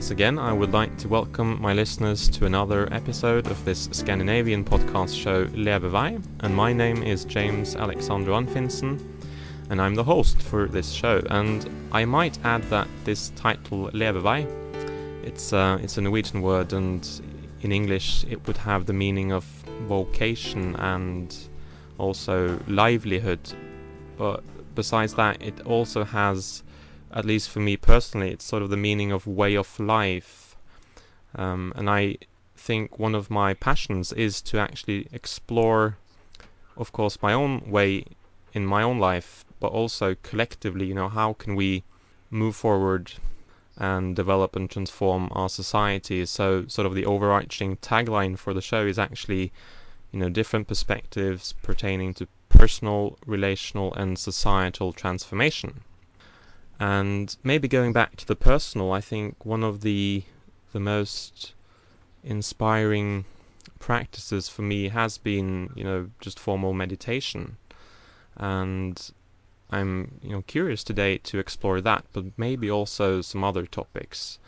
Once again, I would like to welcome my listeners to another episode of this Scandinavian podcast show Levevei, and my name is James Alexander Anfinsen, and I'm the host for this show. And I might add that this title Levevei, it's uh, it's a Norwegian word, and in English it would have the meaning of vocation and also livelihood. But besides that, it also has at least for me personally, it's sort of the meaning of way of life. Um, and I think one of my passions is to actually explore, of course, my own way in my own life, but also collectively, you know, how can we move forward and develop and transform our society? So, sort of the overarching tagline for the show is actually, you know, different perspectives pertaining to personal, relational, and societal transformation. And maybe going back to the personal, I think one of the the most inspiring practices for me has been, you know, just formal meditation. And I'm, you know, curious today to explore that, but maybe also some other topics.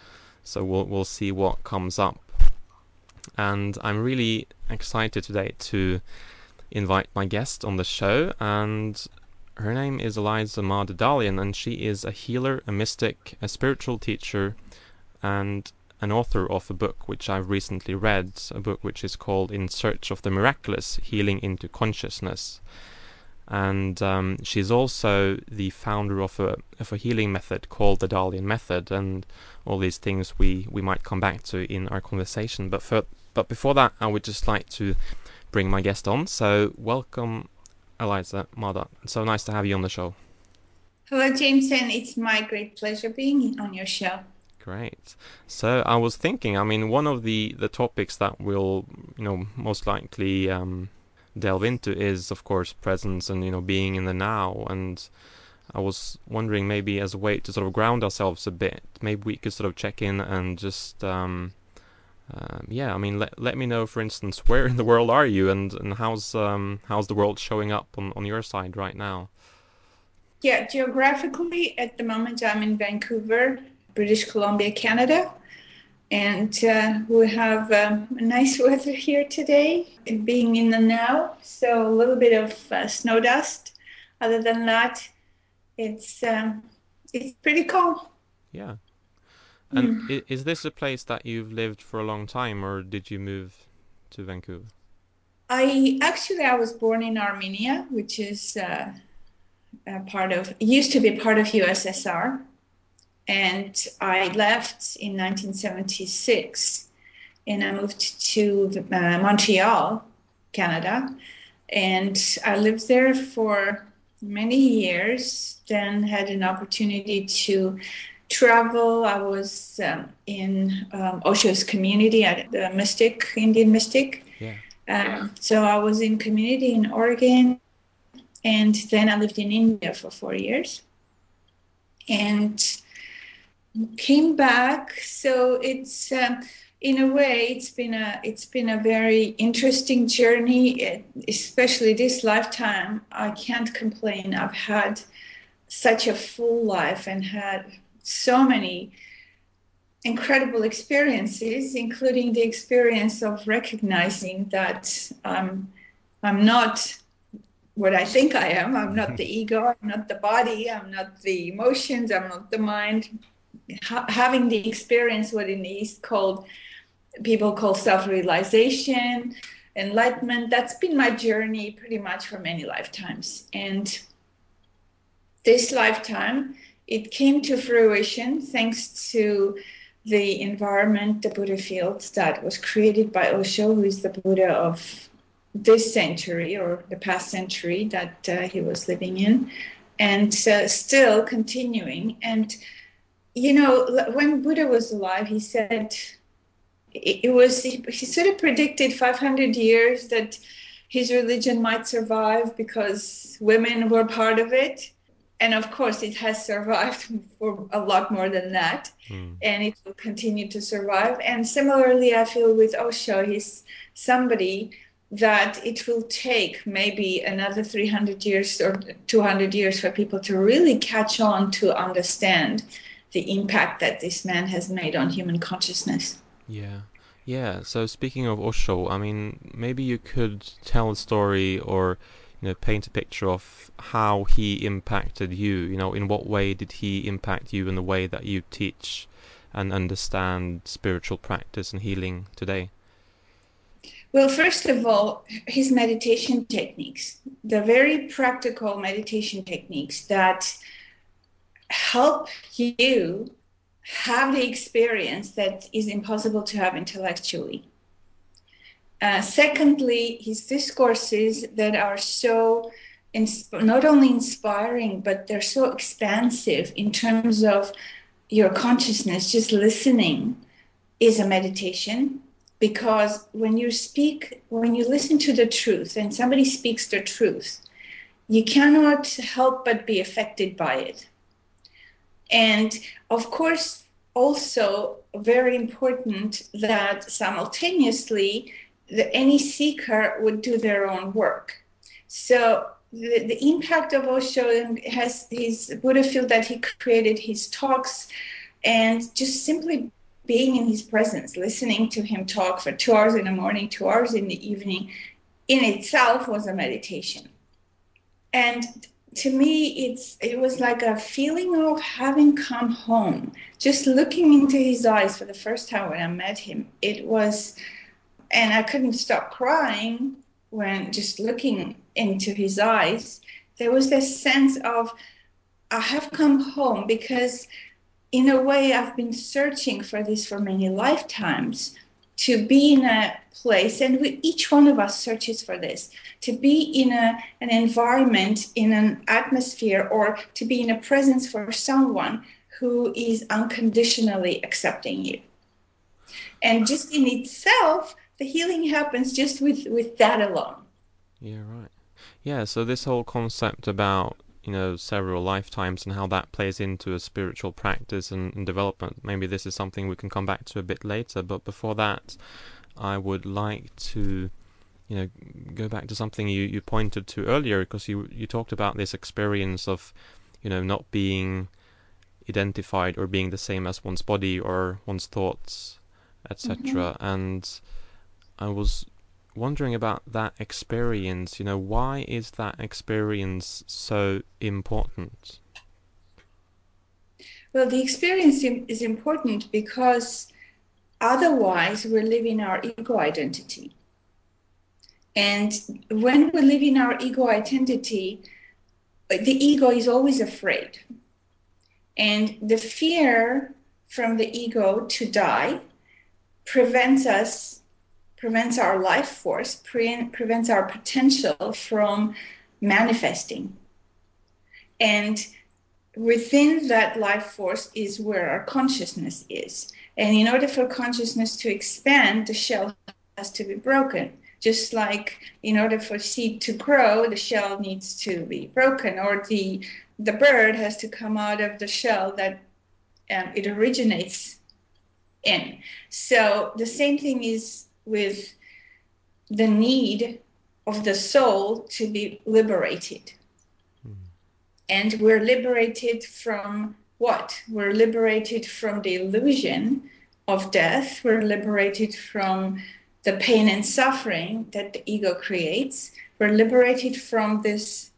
So we'll we'll see what comes up. And I'm really excited today to invite my guest on the show and her name is Eliza Mada Dalian, and she is a healer, a mystic, a spiritual teacher, and an author of a book which I've recently read, a book which is called In Search of the Miraculous Healing into Consciousness. And um, she's also the founder of a, of a healing method called the Dalian Method, and all these things we, we might come back to in our conversation. But, for, but before that, I would just like to bring my guest on. So, welcome, Eliza Mada. So nice to have you on the show. Hello, Jameson. It's my great pleasure being on your show. Great. So I was thinking, I mean, one of the, the topics that we'll, you know, most likely um, delve into is, of course, presence and, you know, being in the now. And I was wondering maybe as a way to sort of ground ourselves a bit, maybe we could sort of check in and just um, um, yeah, I mean, let let me know, for instance, where in the world are you, and and how's um how's the world showing up on on your side right now? Yeah, geographically, at the moment, I'm in Vancouver, British Columbia, Canada, and uh, we have um, nice weather here today. Being in the now, so a little bit of uh, snow dust. Other than that, it's um, it's pretty calm. Yeah, and mm. is this a place that you've lived for a long time, or did you move to Vancouver? I actually I was born in Armenia, which is uh, a part of used to be part of USSR, and I left in 1976, and I moved to uh, Montreal, Canada, and I lived there for many years. Then had an opportunity to travel. I was um, in um, Osho's community at the Mystic, Indian Mystic. Yeah. Um, so I was in community in Oregon. And then I lived in India for four years and came back. So it's, um, in a way, it's been a it's been a very interesting journey, especially this lifetime. I can't complain. I've had such a full life and had so many incredible experiences, including the experience of recognizing that um, I'm not what I think I am. I'm not the ego, I'm not the body, I'm not the emotions, I'm not the mind. Ha- having the experience, what in the East called people call self realization, enlightenment, that's been my journey pretty much for many lifetimes. And this lifetime, it came to fruition thanks to the environment, the Buddha field that was created by Osho, who is the Buddha of this century or the past century that uh, he was living in, and uh, still continuing. And, you know, when Buddha was alive, he said, it was, he, he sort of predicted 500 years that his religion might survive because women were part of it and of course it has survived for a lot more than that mm. and it will continue to survive and similarly i feel with osho he's somebody that it will take maybe another 300 years or 200 years for people to really catch on to understand the impact that this man has made on human consciousness. Yeah. Yeah, so speaking of Osho, I mean, maybe you could tell a story or you know paint a picture of how he impacted you. You know, in what way did he impact you in the way that you teach and understand spiritual practice and healing today? Well, first of all, his meditation techniques, the very practical meditation techniques that help you have the experience that is impossible to have intellectually. Uh, secondly, his discourses that are so not only inspiring, but they're so expansive in terms of your consciousness, just listening is a meditation because when you speak, when you listen to the truth and somebody speaks the truth, you cannot help but be affected by it. And of course, also very important that simultaneously the, any seeker would do their own work. So the, the impact of Osho has his Buddha field that he created, his talks, and just simply being in his presence, listening to him talk for two hours in the morning, two hours in the evening, in itself was a meditation. And to me it's it was like a feeling of having come home just looking into his eyes for the first time when i met him it was and i couldn't stop crying when just looking into his eyes. There was this sense of i have come home because in a way i've been searching for this for many lifetimes to be in a place and we, each one of us searches for this to be in a, an environment in an atmosphere or to be in a presence for someone who is unconditionally accepting you. And just in itself the healing happens just with with that alone. Yeah right. Yeah so this whole concept about you know several lifetimes and how that plays into a spiritual practice and, and, development maybe this is something we can come back to a bit later but before that i would like to you know go back to something you, you pointed to earlier because you you talked about this experience of you know not being identified or being the same as one's body or one's thoughts etc mm-hmm. and i was wondering about that experience. You know, why is that experience so important? Well, the experience is important because otherwise we're living our ego identity. And when we live in our ego identity, the ego is always afraid. And the fear from the ego to die prevents us prevents our life force, pre- prevents our potential from manifesting. And within that life force is where our consciousness is. And in order for consciousness to expand, the shell has to be broken. Just like in order for seed to grow, the shell needs to be broken, or the the bird has to come out of the shell that um, it originates in. So the same thing is with the need of the soul to be liberated. Mm. And we're liberated from what? We're liberated from the illusion of death. We're liberated from the pain and suffering that the ego creates. We're liberated from this,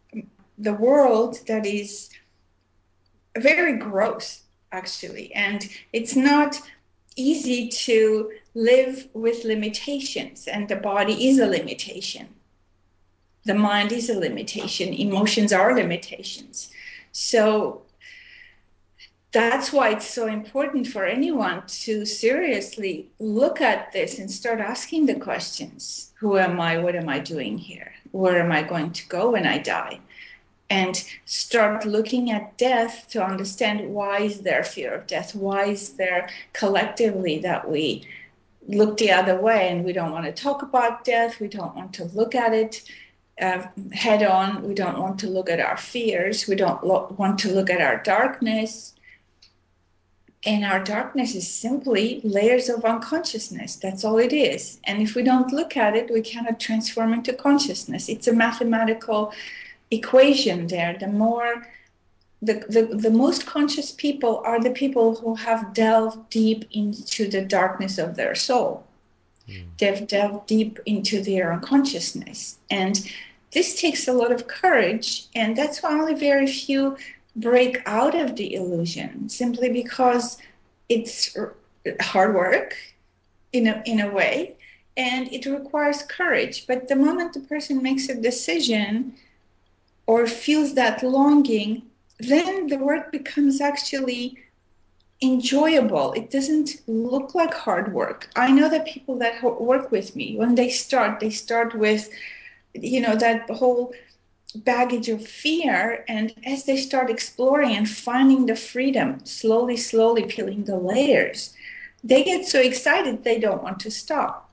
the world that is very gross, actually. And it's not easy to live with limitations, and the body is a limitation. The mind is a limitation, emotions are limitations. So that's why it's so important for anyone to seriously look at this and start asking the questions Who am I? What am I doing here? Where am I going to go when I die? And start looking at death to understand why is there fear of death why is there collectively that we look the other way and we don't want to talk about death we don't want to look at it uh, head on we don't want to look at our fears we don't lo- want to look at our darkness. And our darkness is simply layers of unconsciousness that's all it is. And if we don't look at it we cannot transform into consciousness. It's a mathematical equation there the more the, the, the most conscious people are the people who have delved deep into the darkness of their soul. Mm. They've delved deep into their unconsciousness. And this takes a lot of courage. And that's why only very few break out of the illusion, simply because it's hard work in a, in a way and it requires courage. But the moment the person makes a decision or feels that longing, then the work becomes actually enjoyable. It doesn't look like hard work. I know that people that work with me, when they start, they start with, you know, that whole baggage of fear. And as they start exploring and finding the freedom, slowly, slowly peeling the layers, they get so excited they don't want to stop.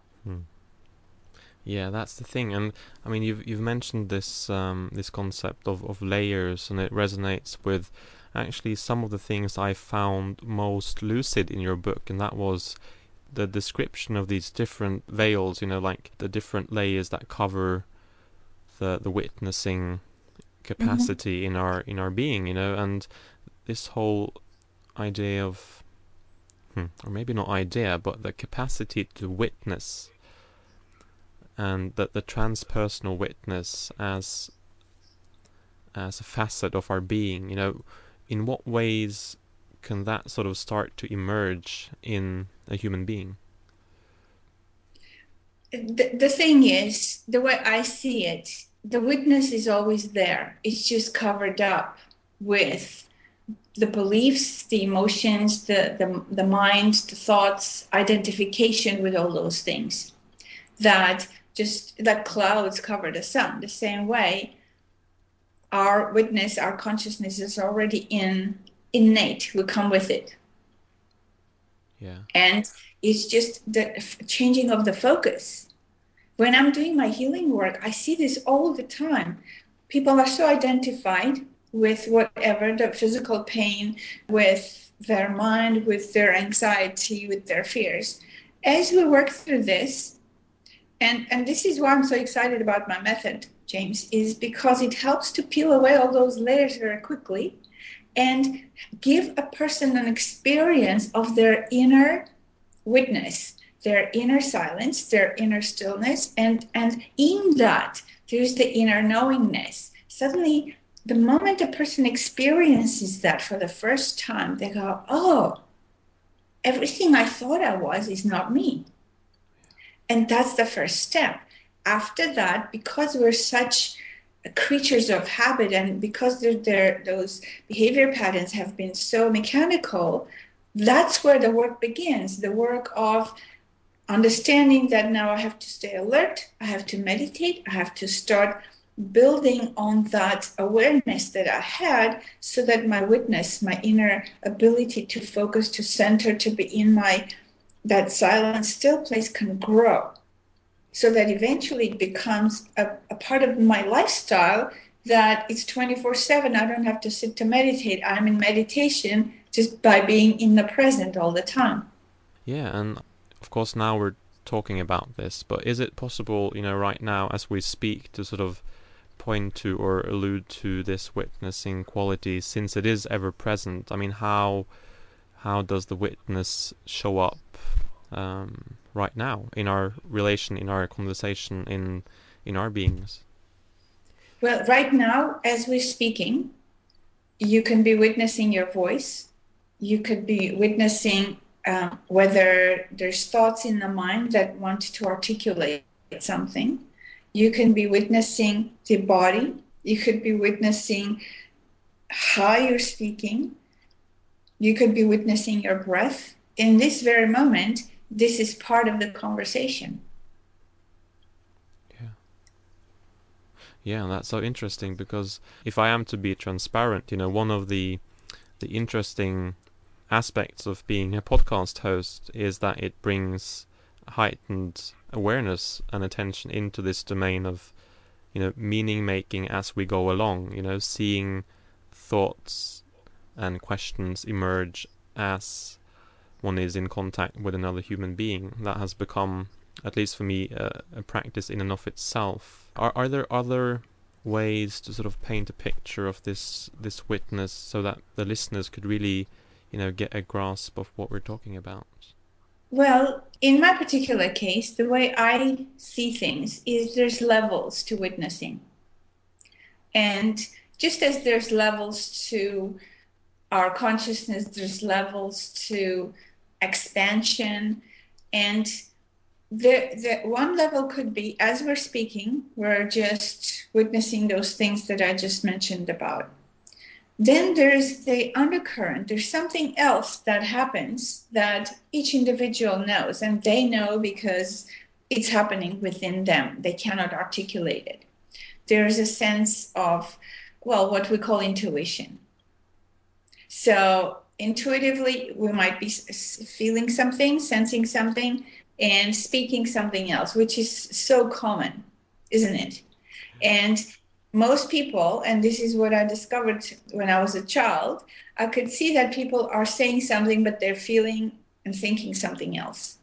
Yeah, that's the thing, and I mean, you've you've mentioned this um, this concept of, of layers, and it resonates with actually some of the things I found most lucid in your book, and that was the description of these different veils. You know, like the different layers that cover the the witnessing capacity mm-hmm. in our in our being. You know, and this whole idea of, hmm, or maybe not idea, but the capacity to witness and that the transpersonal witness as as a facet of our being you know in what ways can that sort of start to emerge in a human being? The, the thing is the way i see it the witness is always there. It's just covered up with the beliefs the emotions the the, the mind the thoughts identification with all those things. That just that clouds cover the sun the same way our witness our consciousness is already in innate we come with it. Yeah. And it's just the changing of the focus. When i'm doing my healing work i see this all the time. People are so identified with whatever the physical pain with their mind with their anxiety with their fears. As we work through this and and this is why i'm so excited about my method james is because it helps to peel away all those layers very quickly and give a person an experience of their inner witness their inner silence their inner stillness and and in that there's the inner knowingness. Suddenly the moment a person experiences that for the first time they go oh everything i thought i was is not me and that's the first step. After that, because we're such creatures of habit and because they're, they're, those behavior patterns have been so mechanical, that's where the work begins the work of understanding that now I have to stay alert, I have to meditate, I have to start building on that awareness that I had so that my witness, my inner ability to focus, to center, to be in my that silent still place can grow. So that eventually it becomes a, a part of my lifestyle that it's 24 7 i don't have to sit to meditate. I'm in meditation just by being in the present all the time. Yeah and of course now we're talking about this but is it possible you know right now as we speak to sort of point to or allude to this witnessing quality since it is ever present? I mean how how does the witness show up um, right now in our relation, in our conversation, in in our beings? Well, right now, as we're speaking, you can be witnessing your voice. You could be witnessing um, whether there's thoughts in the mind that want to articulate something. You can be witnessing the body. You could be witnessing how you're speaking. You could be witnessing your breath. In this very moment, this is part of the conversation. Yeah. Yeah, that's so interesting because if I am to be transparent, you know, one of the the interesting aspects of being a podcast host is that it brings heightened awareness and attention into this domain of you know meaning making as we go along you know seeing thoughts and questions emerge as one is in contact with another human being. That has become, at least for me, a practice in and of itself. Are are there other ways to sort of paint a picture of this this witness so that the listeners could really, you know, get a grasp of what we're talking about? Well, in my particular case, the way I see things is there's levels to witnessing. And just as there's levels to our consciousness, there's levels to expansion. And the, the one level could be as we're speaking, we're just witnessing those things that I just mentioned about. Then there's the undercurrent. There's something else that happens that each individual knows, and they know because it's happening within them. They cannot articulate it. There's a sense of, well, what we call intuition. So, intuitively, we might be feeling something, sensing something, and speaking something else, which is so common, isn't it? And most people, and this is what I discovered when I was a child, I could see that people are saying something, but they're feeling and thinking something else.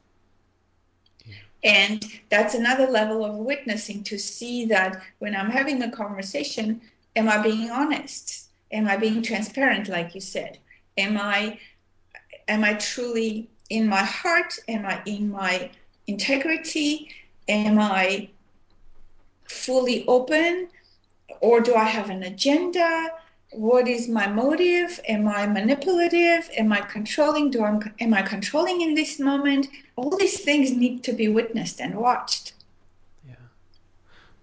And that's another level of witnessing to see that when I'm having a conversation, am I being honest? Am I being transparent, like you said? Am I am I truly in my heart? Am I in my integrity? Am I fully open? or do I have an agenda? What is my motive? Am I manipulative? Am I controlling? Do I am I controlling in this moment? All these things need to be witnessed and watched. Yeah,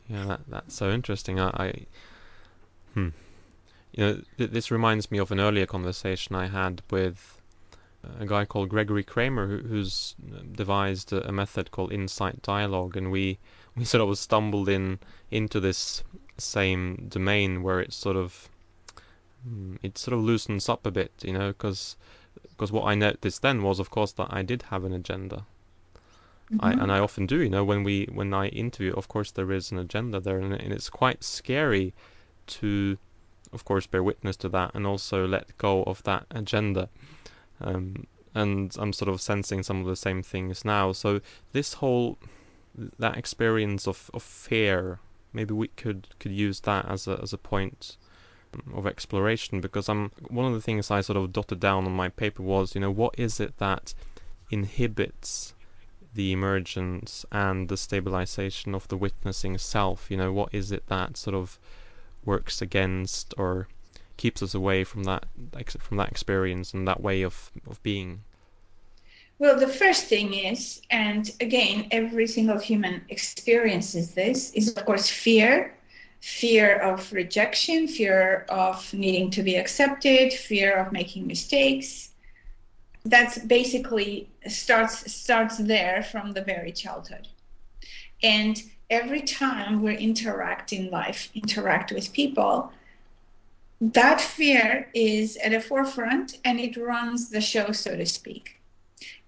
yeah, that, that's so interesting. I, I hmm, you know, th- this reminds me of an earlier conversation I had with a guy called Gregory Kramer, who, who's devised a, a method called insight dialogue, and we we sort of stumbled in into this same domain where it's sort of mm, it sort of loosens up a bit, you know, because because what I noticed then was, of course, that I did have an agenda. Mm-hmm. I, and I often do, you know, when we when I interview, of course, there is an agenda there, and, and it's quite scary to, of course, bear witness to that and also let go of that agenda. Um, and I'm sort of sensing some of the same things now. So this whole that experience of, of fear maybe we could could use that as a as a point of exploration because I'm one of the things I sort of dotted down on my paper was you know what is it that inhibits the emergence and the stabilization of the witnessing self you know what is it that sort of works against or keeps us away from that from that experience and that way of of being well, the first thing is, and again, every single human experiences this, is of course fear fear of rejection, fear of needing to be accepted, fear of making mistakes. That's basically starts starts there from the very childhood. And every time we interact in life, interact with people, that fear is at the forefront and it runs the show, so to speak.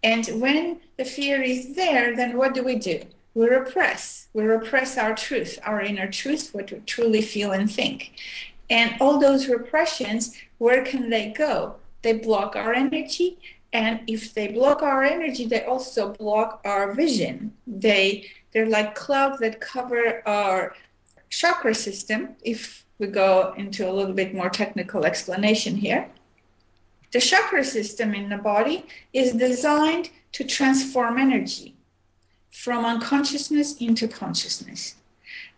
And when the fear is there, then what do we do? We repress. We repress our truth, our inner truth, what we truly feel and think. And all those repressions, where can they go? They block our energy. And if they block our energy, they also block our vision. They they're like clouds that cover our chakra system. If we go into a little bit more technical explanation here, the chakra system in the body is designed to transform energy from unconsciousness into consciousness.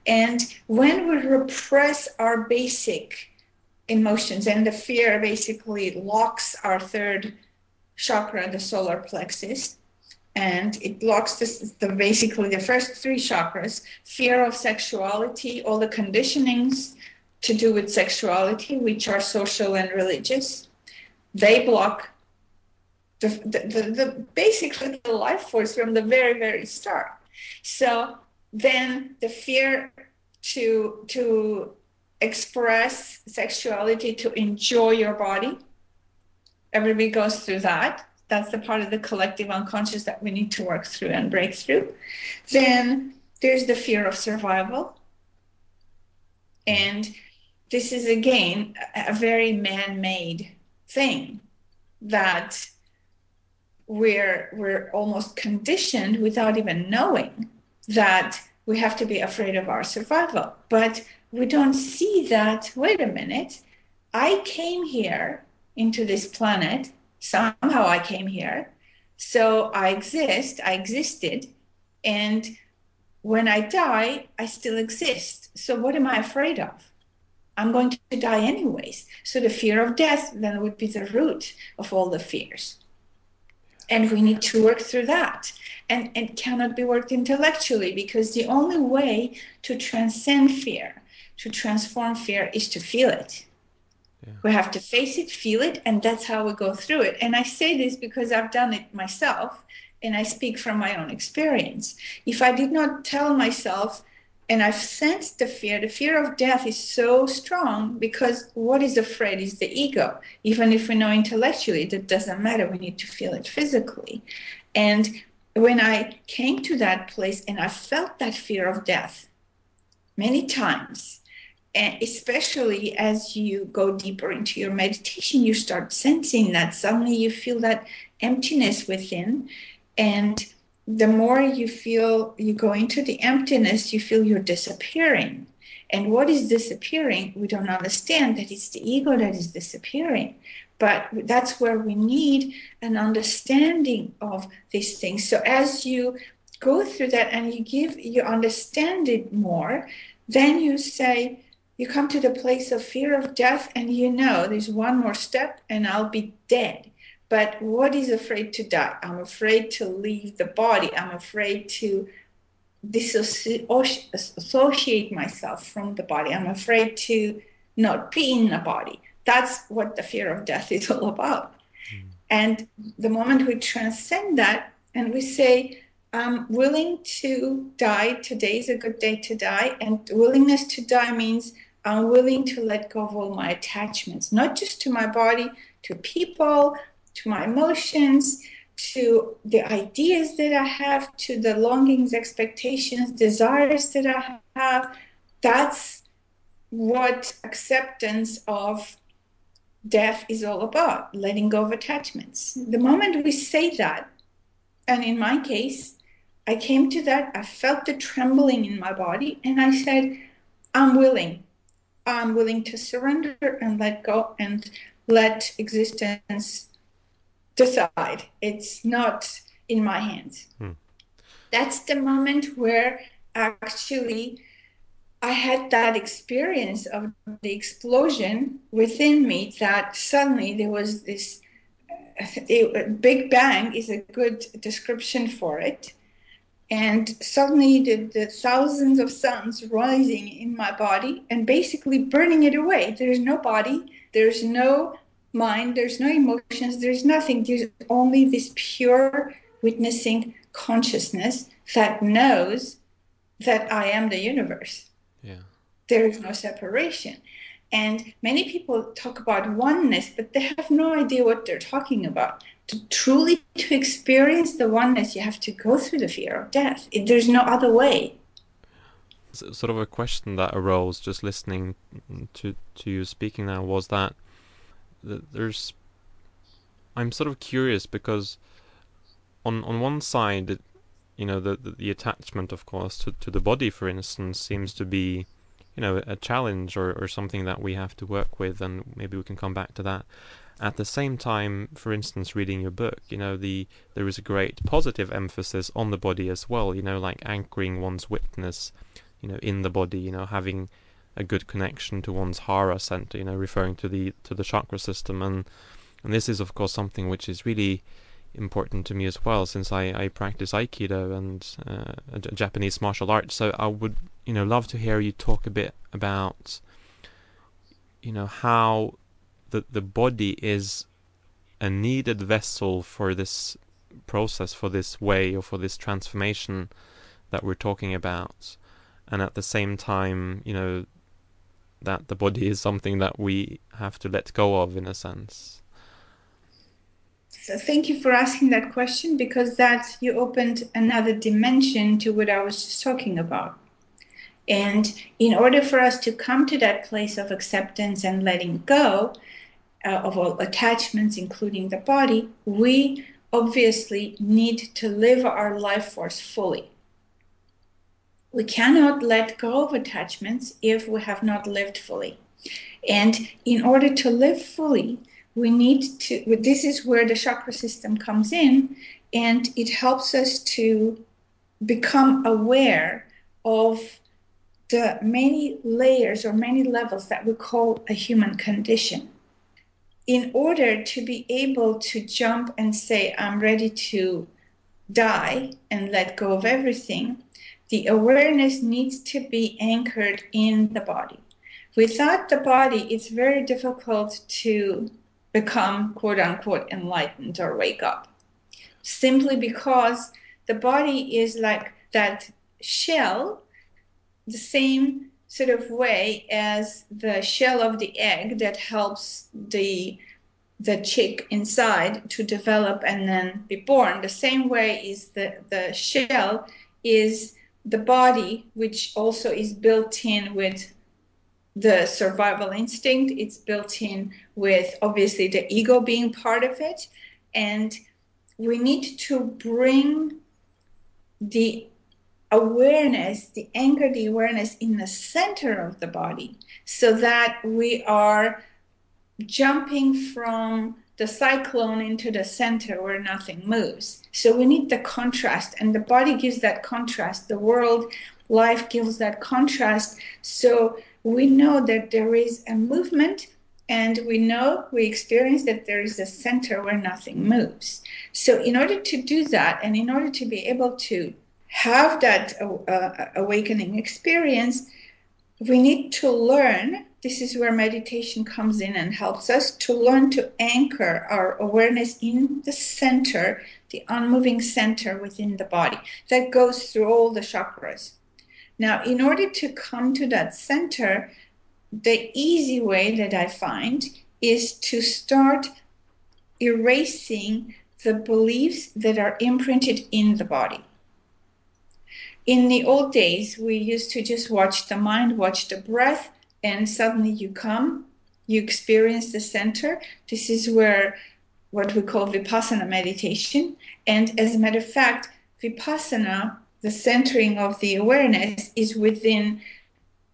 And when we repress our basic emotions, and the fear basically locks our third chakra, the solar plexus, and it blocks the basically the first three chakras fear of sexuality, all the conditionings to do with sexuality, which are social and religious. They block the, the, the, the, basically the life force from the very very start. So then the fear to to express sexuality to enjoy your body everybody goes through that that's the part of the collective unconscious that we need to work through and break through. Then there's the fear of survival. And this is again a very man-made thing that we're we're almost conditioned without even knowing that we have to be afraid of our survival. But we don't see that, wait a minute, I came here into this planet, somehow I came here. So I exist, I existed, and when I die, I still exist. So what am I afraid of? I'm going to die anyways. So the fear of death then would be the root of all the fears. And we need to work through that. And it cannot be worked intellectually because the only way to transcend fear, to transform fear, is to feel it. Yeah. We have to face it, feel it, and that's how we go through it. And I say this because I've done it myself and I speak from my own experience. If I did not tell myself, and I've sensed the fear, the fear of death is so strong because what is afraid is the ego. Even if we know intellectually, that doesn't matter. We need to feel it physically. And when I came to that place and I felt that fear of death many times, and especially as you go deeper into your meditation, you start sensing that suddenly you feel that emptiness within and the more you feel you go into the emptiness, you feel you're disappearing. And what is disappearing? We don't understand that it's the ego that is disappearing. But that's where we need an understanding of these things. So as you go through that and you give, you understand it more, then you say, you come to the place of fear of death, and you know there's one more step, and I'll be dead. But what is afraid to die? I'm afraid to leave the body. I'm afraid to disassociate myself from the body. I'm afraid to not be in the body. That's what the fear of death is all about. Mm. And the moment we transcend that and we say, I'm willing to die, today is a good day to die. And willingness to die means I'm willing to let go of all my attachments, not just to my body, to people, to my emotions, to the ideas that I have, to the longings, expectations, desires that I have. That's what acceptance of death is all about letting go of attachments. The moment we say that, and in my case, I came to that, I felt the trembling in my body, and I said, I'm willing. I'm willing to surrender and let go and let existence decide. It's not in my hands. Hmm. That's the moment where actually I had that experience of the explosion within me that suddenly there was this a big bang is a good description for it. And suddenly the, the thousands of suns rising in my body and basically burning it away. There's no body, there's no mind, there's no emotions, there's nothing. There's only this pure witnessing consciousness that knows that I am the universe. Yeah. There is no separation. And many people talk about oneness, but they have no idea what they're talking about. To truly to experience the oneness, you have to go through the fear of death. There's no other way. So, Sort of a question that arose just listening to to you speaking now was that there's I'm sort of curious because on on one side you know the, the, the attachment of course to to the body for instance seems to be you know a challenge or or something that we have to work with and maybe we can come back to that. At the same time for instance reading your book you know the there is a great positive emphasis on the body as well you know like anchoring one's witness you know in the body you know having a good connection to one's hara center, you know, referring to the to the chakra system, and and this is of course something which is really important to me as well, since I I practice aikido and uh, Japanese martial arts. So I would you know love to hear you talk a bit about you know how the the body is a needed vessel for this process, for this way, or for this transformation that we're talking about and at the same time, you know, that the body is something that we have to let go of in a sense. Thank you for asking that question because that you opened another dimension to what I was just talking about. And in order for us to come to that place of acceptance and letting go uh, of all attachments, including the body, we obviously need to live our life force fully. we cannot let go of attachments if we have not lived fully. And in order to live fully, we need to, this is where the chakra system comes in, and it helps us to become aware of the many layers or many levels that we call a human condition. In order to be able to jump and say, I'm ready to die and let go of everything, the awareness needs to be anchored in the body. Without the body, it's very difficult to become quote unquote enlightened or wake up. Simply because the body is like that shell, the same sort of way as the shell of the egg that helps the the chick inside to develop and then be born. The same way is the, the shell is the body, which also is built in with the survival instinct. It's built in with obviously the ego being part of it. And we need to bring the awareness, the anchor, the awareness in the center of the body so that we are jumping from the cyclone into the center where nothing moves. So we need the contrast, and the body gives that contrast. The world, life gives that contrast. So we know that there is a movement, and we know, we experience that there is a center where nothing moves. So, in order to do that, and in order to be able to have that uh, uh awakening experience, we need to learn this is where meditation comes in and helps us to learn to anchor our awareness in the center, the unmoving center within the body that goes through all the chakras. Now, in order to come to that center, the easy way that I find is to start erasing the beliefs that are imprinted in the body. In the old days, we used to just watch the mind, watch the breath, and suddenly you come, you experience the center. This is where what we call vipassana meditation. And as a matter of fact, vipassana, the centering of the awareness, is within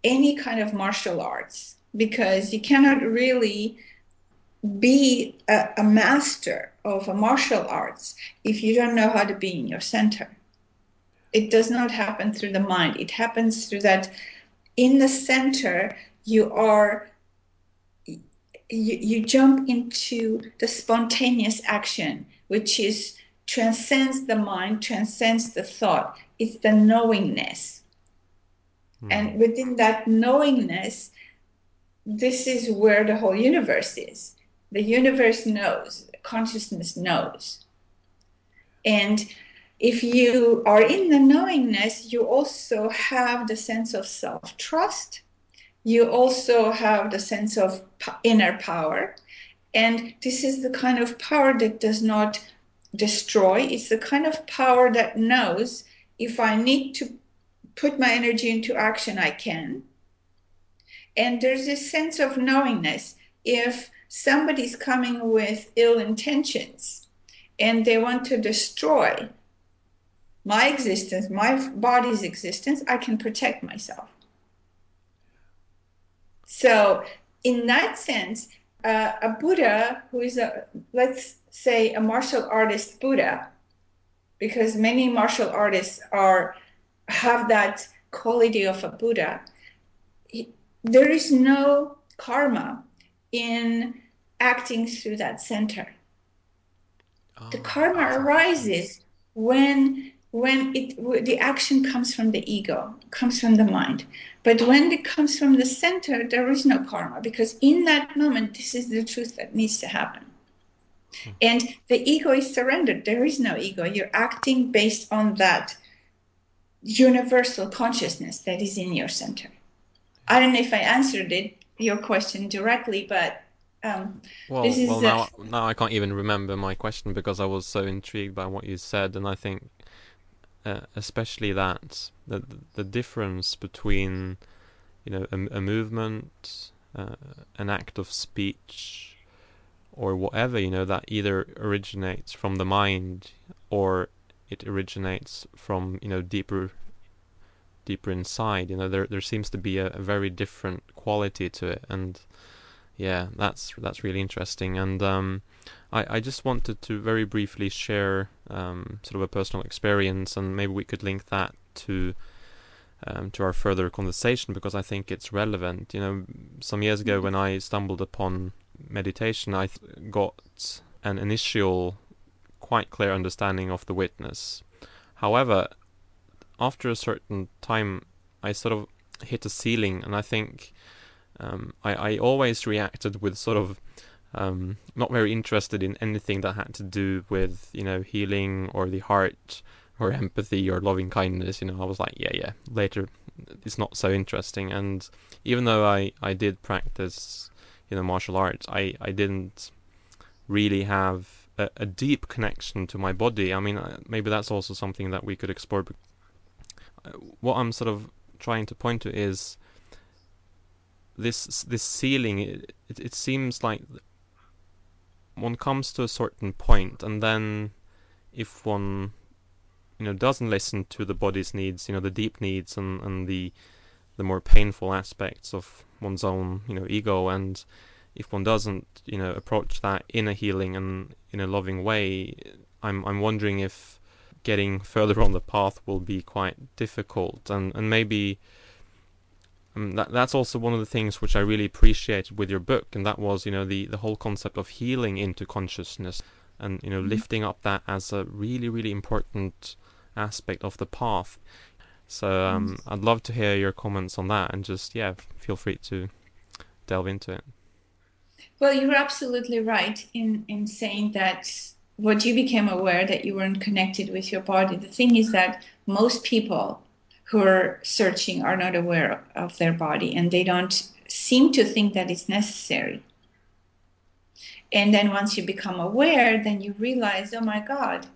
any kind of martial arts because you cannot really be a, a, master of a martial arts if you don't know how to be in your center. It does not happen through the mind, it happens through that in the center you are you, you jump into the spontaneous action which is transcends the mind transcends the thought it's the knowingness mm. and within that knowingness this is where the whole universe is the universe knows consciousness knows and if you are in the knowingness you also have the sense of self trust you also have the sense of inner power. And this is the kind of power that does not destroy. It's the kind of power that knows if I need to put my energy into action, I can. And there's this sense of knowingness. If somebody's coming with ill intentions and they want to destroy my existence, my body's existence, I can protect myself. So, in that sense, uh, a Buddha who is a, let's say, a martial artist Buddha, because many martial artists are have that quality of a Buddha. There is no karma in acting through that center. Oh, the karma arises when when it the action comes from the ego, comes from the mind. But when it comes from the center, there is no karma because in that moment, this is the truth that needs to happen. And the ego is surrendered. There is no ego. You're acting based on that universal consciousness that is in your center. I don't know if I answered it, your question directly, but um, well, well now, now I can't even remember my question because I was so intrigued by what you said, and I think uh, especially that the the difference between you know a, a movement, uh, an act of speech, or whatever you know that either originates from the mind or it originates from you know deeper deeper inside. You know, there there seems to be a, a very different quality to it, and yeah, that's that's really interesting. And um, I I just wanted to very briefly share um, sort of a personal experience, and maybe we could link that to. Um, to our further conversation because I think it's relevant. You know, some years ago when I stumbled upon meditation, I th- got an initial quite clear understanding of the witness. However, after a certain time, I sort of hit a ceiling, and I think um, I, I always reacted with sort of um, not very interested in anything that had to do with you know healing or the heart or empathy or loving kindness. You know, I was like, yeah, yeah. Later, it's not so interesting. And even though I I did practice you know martial arts, I I didn't really have a, a deep connection to my body. I mean, uh, maybe that's also something that we could explore. Uh, what I'm sort of trying to point to is this this ceiling. It, it, it seems like one comes to a certain point, and then if one you know doesn't listen to the body's needs, you know the deep needs and and the the more painful aspects of one's own you know ego and if one doesn't, you know, approach that in a healing and in a loving way, I'm I'm wondering if getting further on the path will be quite difficult, and and maybe. Um, that that's also one of the things which I really appreciated with your book, and that was you know the the whole concept of healing into consciousness, and you know mm-hmm. lifting up that as a really really important aspect of the path. So um, I'd love to hear your comments on that, and just yeah, feel free to delve into it. Well, you're absolutely right in, in saying that what you became aware that you weren't connected with your body. The thing is that most people who are searching are not aware of their body and they don't seem to think that it's necessary. And then once you become aware, then you realize, oh my God,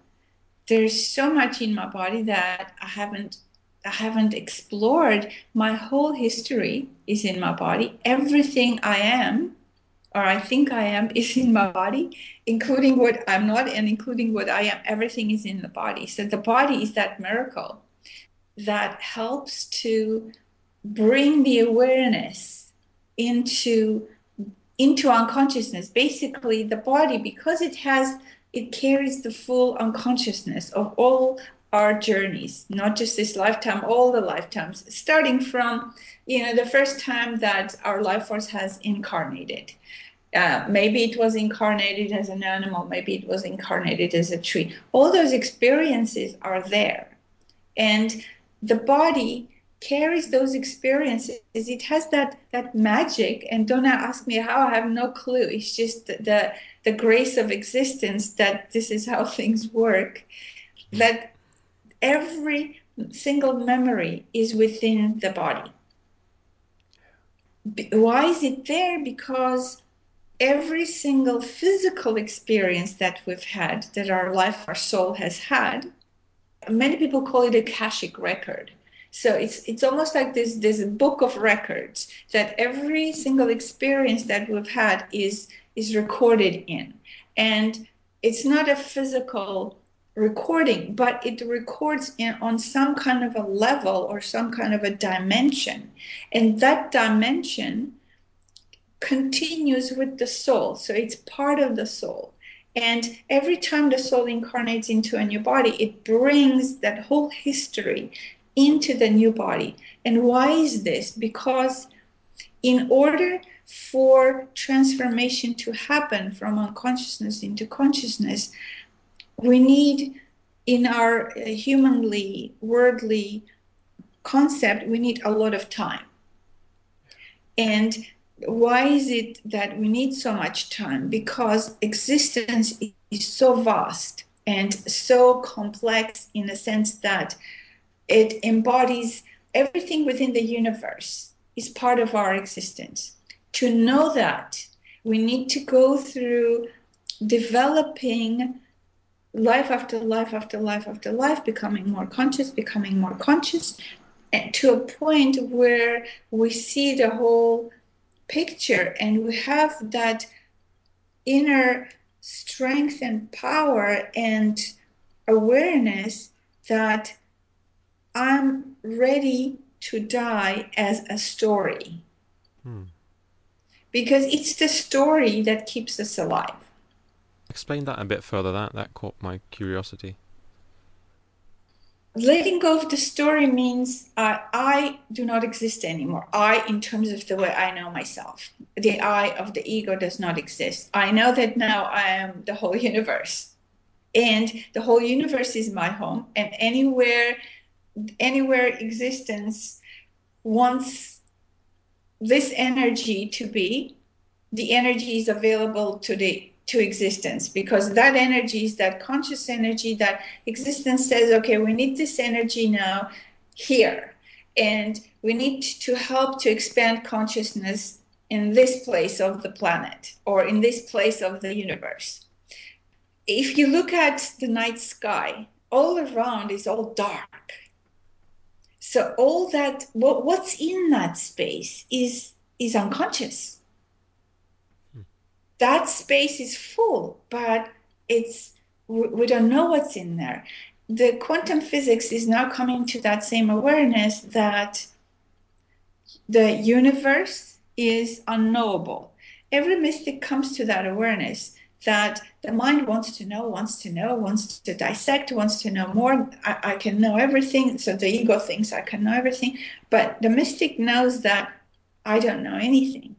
there's so much in my body that I haven't I haven't explored. My whole history is in my body. Everything I am or I think I am is in my body, including what I'm not and including what I am. Everything is in the body. So the body is that miracle that helps to bring the awareness into into unconsciousness. Basically, the body, because it has it carries the full unconsciousness of all our journeys, not just this lifetime, all the lifetimes, starting from you know the first time that our life force has incarnated uh, maybe it was incarnated as an animal, maybe it was incarnated as a tree. All those experiences are there. And the body carries those experiences. It has that that magic. And don't ask me how, I have no clue. It's just the the grace of existence that this is how things work. That every single memory is within the body. Why is it there? Because every single physical experience that we've had, that our life, our soul has had, many people call it a Akashic record. So it's it's almost like this this book of records that every single experience that we've had is is recorded in, and it's not a physical recording, but it records in on some kind of a level or some kind of a dimension, and that dimension continues with the soul. So it's part of the soul. And every time the soul incarnates into a new body, it brings that whole history into the new body. And why is this? Because in order for transformation to happen from unconsciousness into consciousness, we need, in our uh, humanly, worldly concept, we need a lot of time. And why is it that we need so much time? Because existence is so vast and so complex in the sense that it embodies everything within the universe is part of our existence. To know that, we need to go through developing life after life after life after life, becoming more conscious, becoming more conscious, to a point where we see the whole picture and we have that inner strength and power and awareness that I'm ready to die as a story. Hmm. Because it's the story that keeps us alive. Explain that a bit further. That that caught my curiosity. Letting go of the story means uh, I do not exist anymore. I, in terms of the way I know myself, the I of the ego does not exist. I know that now I am the whole universe, and the whole universe is my home. And anywhere, anywhere existence wants this energy to be, the energy is available to the to existence because that energy is that conscious energy that existence says okay we need this energy now here. And we need to help to expand consciousness in this place of the planet or in this place of the universe. If you look at the night sky all around is all dark. So all that what, what's in that space is is unconscious that space is full, but it's we don't know what's in there. The quantum physics is now coming to that same awareness that the universe is unknowable. Every mystic comes to that awareness that the mind wants to know, wants to know, wants to dissect, wants to know more. I, I, can know everything. So the ego thinks I can know everything. But the mystic knows that I don't know anything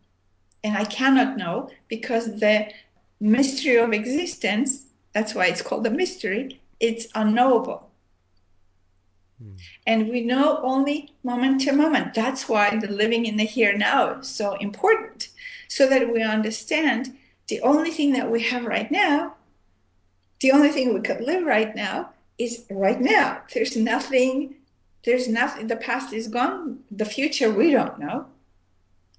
and I cannot know because the mystery of existence, that's why it's called a mystery, it's unknowable. Hmm. And we know only moment to moment. That's why the living in the here now is so important, so that we understand the only thing that we have right now, the only thing we could live right now is right now. There's nothing, there's nothing, the past is gone, the future we don't know.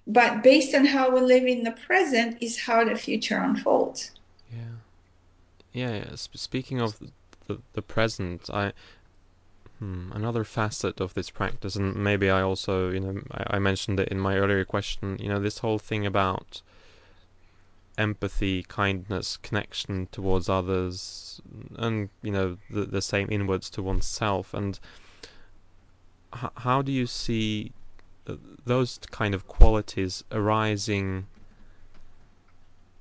But based on how we live in the present is how the future unfolds. Yeah. Yeah. yeah. Speaking of the, the present, I hmm, another facet of this practice, and maybe I also, you know, I, I mentioned it in my earlier question. You know, this whole thing about empathy, kindness, connection towards others, and you know the the same inwards to oneself. And h- how do you see those kind of qualities arising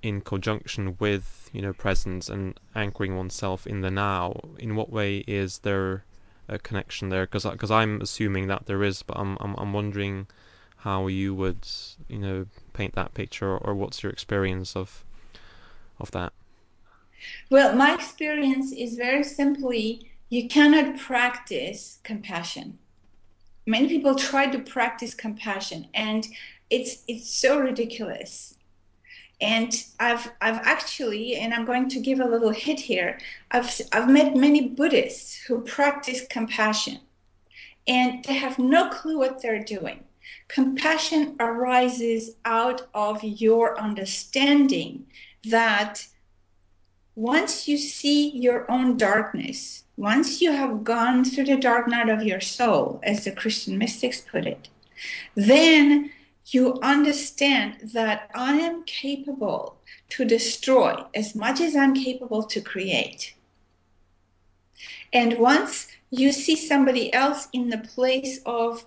in conjunction with you know presence and anchoring oneself in the now in what way is there a connection there? Because because I'm assuming that there is but I'm, I'm I'm wondering how you would you know paint that picture or, or what's your experience of of that? Well my experience is very simply you cannot practice compassion many people try to practice compassion and it's it's so ridiculous. And i've i've actually and i'm going to give a little hit here i've i've met many buddhists who practice compassion and they have no clue what they're doing. Compassion arises out of your understanding that once you see your own darkness once you have gone through the dark night of your soul, as the Christian mystics put it, then you understand that I am capable to destroy as much as I'm capable to create. And once you see somebody else in the place of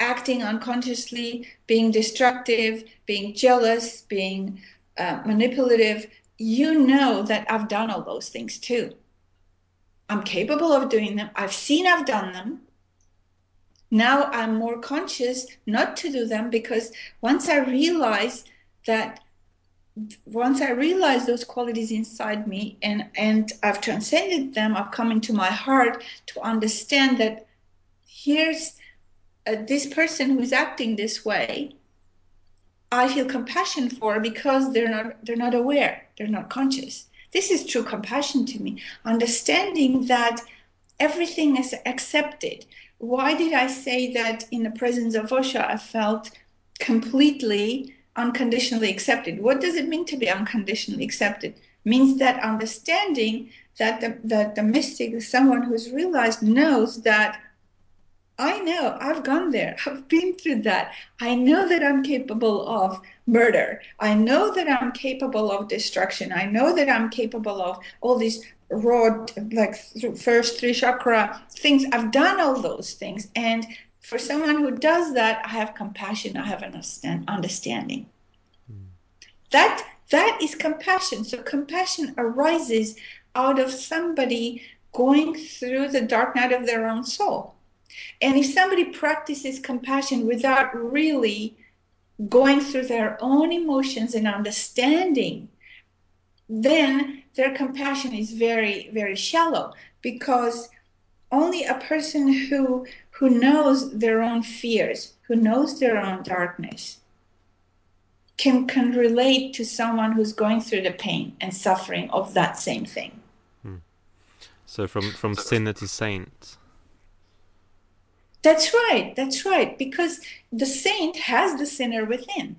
acting unconsciously, being destructive, being jealous, being uh, manipulative, you know that I've done all those things too. I'm capable of doing them. I've seen I've done them. Now I'm more conscious not to do them because once I realize that once I realize those qualities inside me and and I've transcended them, I've come into my heart to understand that here's uh, this person who is acting this way. I feel compassion for because they're not they're not aware, they're not conscious. This is true compassion to me, understanding that everything is accepted. Why did I say that in the presence of Osho I felt completely unconditionally accepted? What does it mean to be unconditionally accepted? Means that understanding that the, that the mystic, someone who's realized, knows that I know I've gone there. I've been through that. I know that I'm capable of murder. I know that I'm capable of destruction. I know that I'm capable of all these raw, like first three chakra things. I've done all those things. And for someone who does that, I have compassion, I have an understanding. Mm. That that is compassion. So compassion arises out of somebody going through the dark night of their own soul. And if somebody practices compassion without really going through their own emotions and understanding, then their compassion is very, very shallow because only a person who who knows their own fears, who knows their own darkness, can can relate to someone who's going through the pain and suffering of that same thing. Hmm. So from from sinner to saint. That's right. That's right. Because the saint has the sinner within.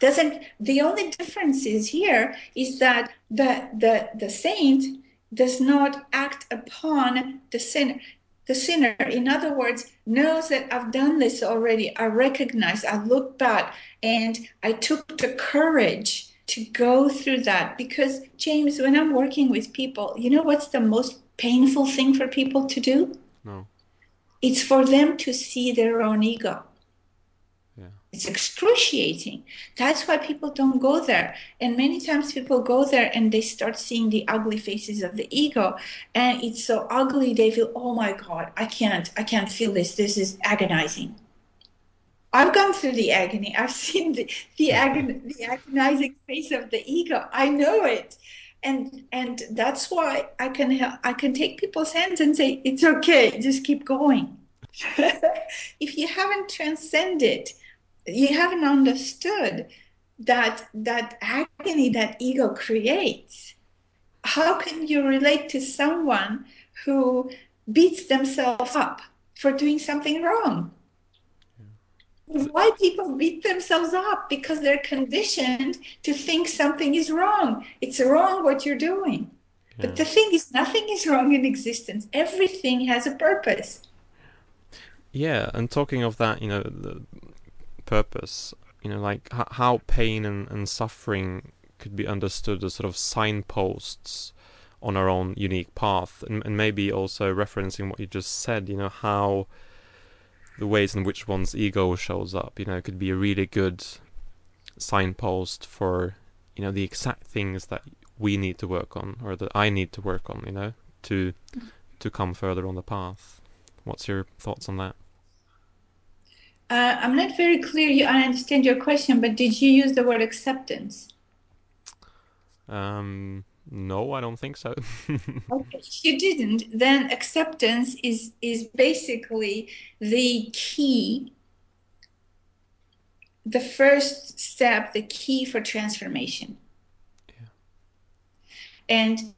Doesn't the only difference is here is that the the the saint does not act upon the sinner. The sinner, in other words, knows that I've done this already. I recognize, I look back, and I took the courage to go through that. Because, James, when I'm working with people, you know what's the most painful thing for people to do? No. It's for them to see their own ego. Yeah. It's excruciating. That's why people don't go there. And many times people go there and they start seeing the ugly faces of the ego. And it's so ugly, they feel, oh my God, I can't, I can't feel this. This is agonizing. I've gone through the agony. I've seen the, the, agon- the agonizing face of the ego. I know it. And and that's why I can help, I can take people's hands and say, it's okay, just keep going. if you haven't transcended you haven't understood that that agony that ego creates how can you relate to someone who beats themselves up for doing something wrong why people beat themselves up because they're conditioned to think something is wrong it's wrong what you're doing yeah. but the thing is nothing is wrong in existence everything has a purpose yeah and talking of that you know the, purpose. You know, like h- how pain and, and suffering could be understood as sort of signposts on our own unique path, and, and maybe also referencing what you just said. You know, how the ways in which one's ego shows up. You know, it could be a really good signpost for you know the exact things that we need to work on or that I need to work on. You know, to to come further on the path. What's your thoughts on that? Uh, I'm not very clear. You, I understand your question, but did you use the word acceptance? Um, no, I don't think so. okay, if you didn't, then acceptance is is basically the key, the first step, the key for transformation. Yeah. And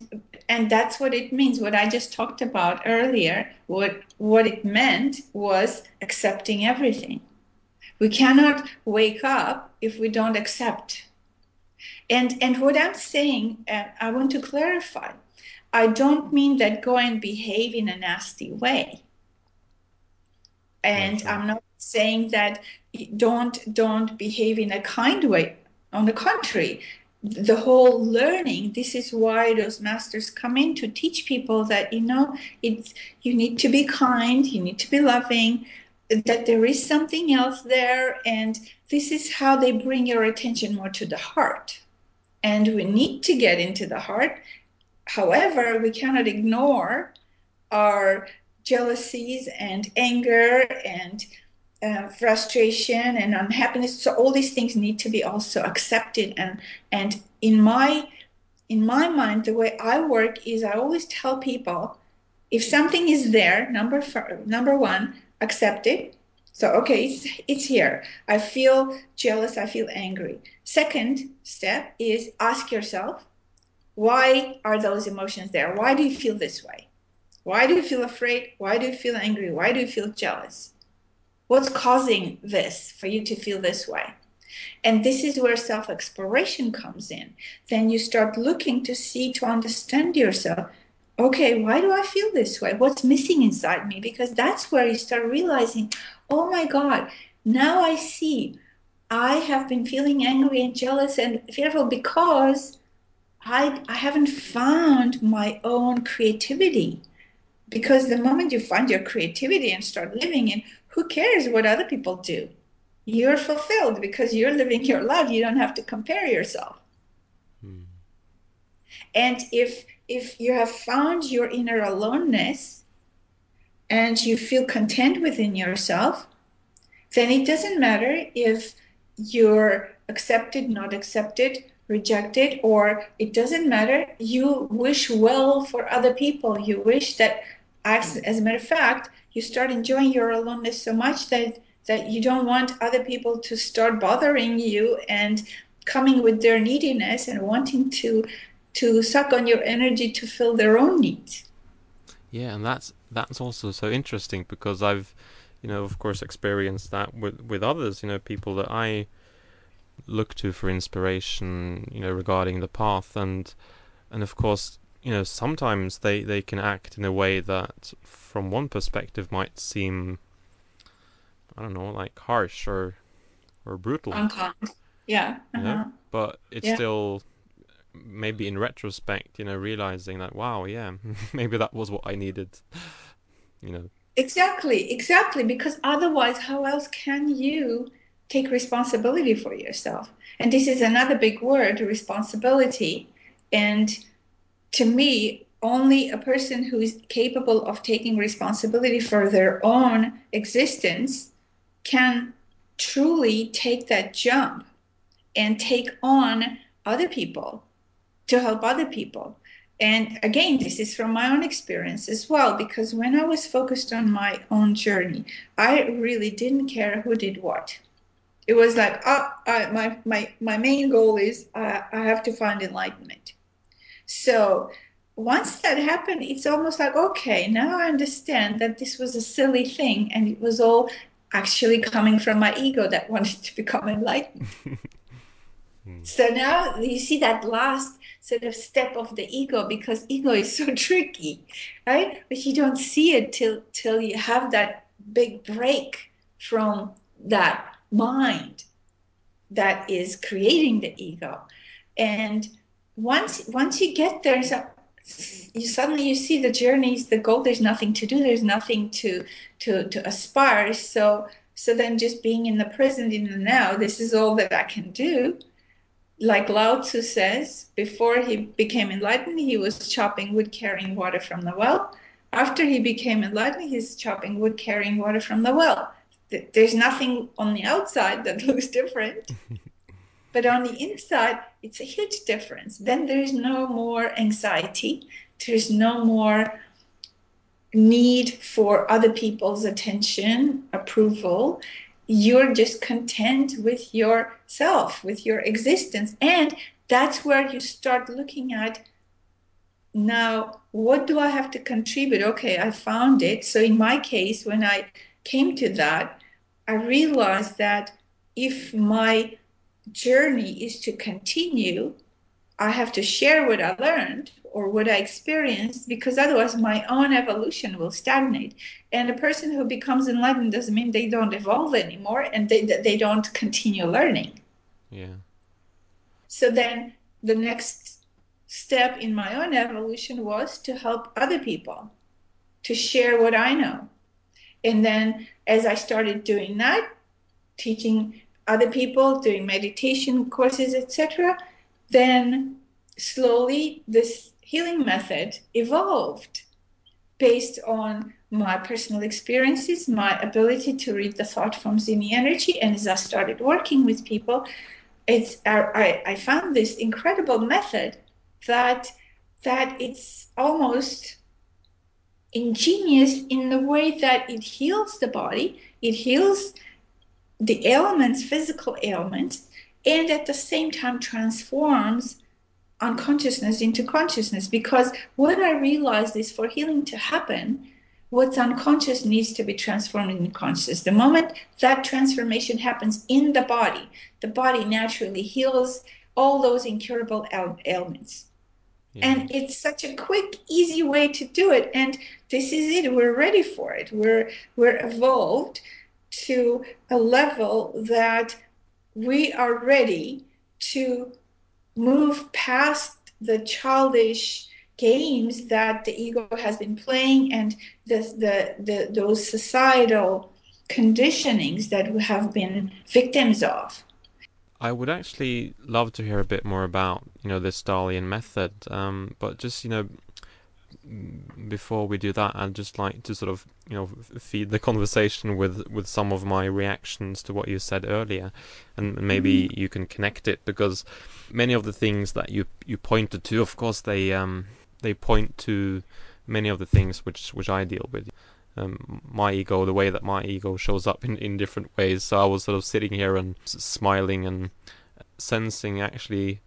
and that's what it means. What I just talked about earlier. What what it meant was accepting everything. We cannot wake up if we don't accept. And, and what I'm saying, uh, I want to clarify, I don't mean that go and behave in a nasty way. And I'm not saying that don't don't behave in a kind way. On the contrary, the whole learning this is why those masters come in to teach people that you know it's you need to be kind you need to be loving that there is something else there and this is how they bring your attention more to the heart. And we need to get into the heart. However we cannot ignore our jealousies and anger and uh, frustration and unhappiness. So all these things need to be also accepted. And and in my in my mind the way i work is i always tell people if something is there number number one accept it. So, okay, it's, it's here. I feel jealous. I feel angry. Second step is ask yourself, why are those emotions there? Why do you feel this way? Why do you feel afraid? Why do you feel angry? Why do you feel jealous? What's causing this for you to feel this way? And this is where self exploration comes in. Then you start looking to see, to understand yourself okay, why do I feel this way? What's missing inside me? Because that's where you start realizing, oh my God, now I see I have been feeling angry and jealous and fearful because I, I haven't found my own creativity. because the moment you find your creativity and start living in, who cares what other people do? You're fulfilled because you're living your life. You don't have to compare yourself. Hmm. And if if you have found your inner aloneness and you feel content within yourself, then it doesn't matter if you're accepted, not accepted, rejected, or it doesn't matter. You wish well for other people. You wish that, as, as a matter of fact, you start enjoying your aloneness so much that that you don't want other people to start bothering you and coming with their neediness and wanting to to suck on your energy to fill their own needs. Yeah, and that's that's also so interesting because I've, you know, of course, experienced that with with others. You know, people that I look to for inspiration. You know, regarding the path, and and of course, you know, sometimes they they can act in a way that, from one perspective, might seem, I don't know, like harsh or or brutal. Unkind. Yeah. Uh-huh. You know? But it's yeah. still maybe in retrospect, you know, realizing that wow, yeah, maybe that was what I needed, you know. Exactly, exactly. Because otherwise, how else can you take responsibility for yourself? And this is another big word, responsibility. And to me, only a person who is capable of taking responsibility for their own existence can truly take that jump and take on other people to help other people. And again, this is from my own experience as well, because when I was focused on my own journey, I really didn't care who did what. It was like, oh, uh, my, my, my main goal is uh, I have to find enlightenment. So once that happened, it's almost like, okay, now I understand that this was a silly thing and it was all actually coming from my ego that wanted to become enlightened. So now you see that last sort of step of the ego because ego is so tricky, right? But you don't see it till till you have that big break from that mind that is creating the ego. And once once you get there, so you suddenly you see the journey the goal. There's nothing to do. There's nothing to to to aspire. So so then just being in the present in the now. This is all that I can do like Lao Tzu says, before he became enlightened, he was chopping wood, carrying water from the well. After he became enlightened, he's chopping wood, carrying water from the well. There's nothing on the outside that looks different, but on the inside, it's a huge difference. Then there's no more anxiety, there's no more need for other people's attention, approval you're just content with yourself, with your existence. And that's where you start looking at now, what do I have to contribute? Okay, I found it. So, in my case, when I came to that, I realized that if my journey is to continue, I have to share what I learned or what I experienced because otherwise my own evolution will stagnate. And a person who becomes enlightened doesn't mean they don't evolve anymore and they, they don't continue learning. Yeah. So then the next step in my own evolution was to help other people, to share what I know. And then as I started doing that, teaching other people, doing meditation courses, etc., then slowly this healing method evolved based on my personal experiences, my ability to read the thought in the energy. And as I started working with people, it's I, I found this incredible method that that it's almost ingenious in the way that it heals the body, it heals the ailments, physical ailments, and at the same time transforms unconsciousness into consciousness. Because what I realized is for healing to happen, what's unconscious needs to be transformed into conscious. The moment that transformation happens in the body, the body naturally heals all those incurable ail- ailments. Yeah. And it's such a quick, easy way to do it. And this is it. We're ready for it. We're we're evolved to a level that we are ready to move past the childish games that the ego has been playing and the, the, the those societal conditionings that we have been victims of. I would actually love to hear a bit more about you know this Dalian method, um, but just you know before we do that, I'd just like to sort of you know feed the conversation with with some of my reactions to what you said earlier, and maybe mm-hmm. you can connect it because many of the things that you you pointed to, of course, they um they point to many of the things which which I deal with. Um, my ego, the way that my ego shows up in, in different ways. So I was sort of sitting here and smiling and sensing actually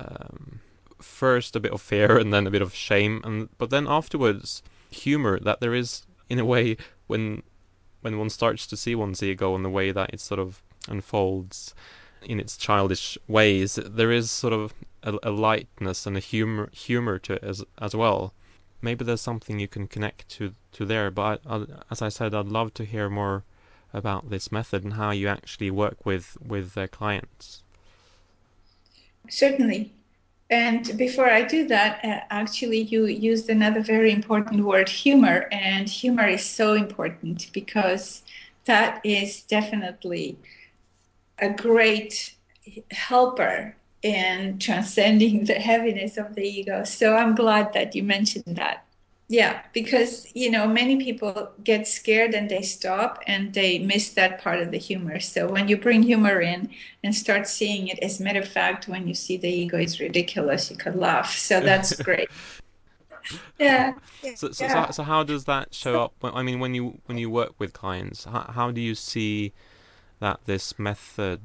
um, first a bit of fear and then a bit of shame, and but then afterwards humor that there is in a way when when one starts to see one's ego and the way that it sort of unfolds in its childish ways, there is sort of a, a lightness and a humor humor to it as as well. Maybe there's something you can connect to to there. But I, as I said, I'd love to hear more about this method and how you actually work with with their clients. Certainly. And before I do that, uh, actually, you used another very important word, humor. And humor is so important because that is definitely a great helper in transcending the heaviness of the ego. So I'm glad that you mentioned that. Yeah, because you know many people get scared and they stop and they miss that part of the humor. So when you bring humor in and start seeing it, as a matter of fact, when you see the ego is ridiculous, you could laugh. So that's great. yeah. So, so, yeah. so, so how does that show up? I mean, when you when you work with clients, how, how do you see that this method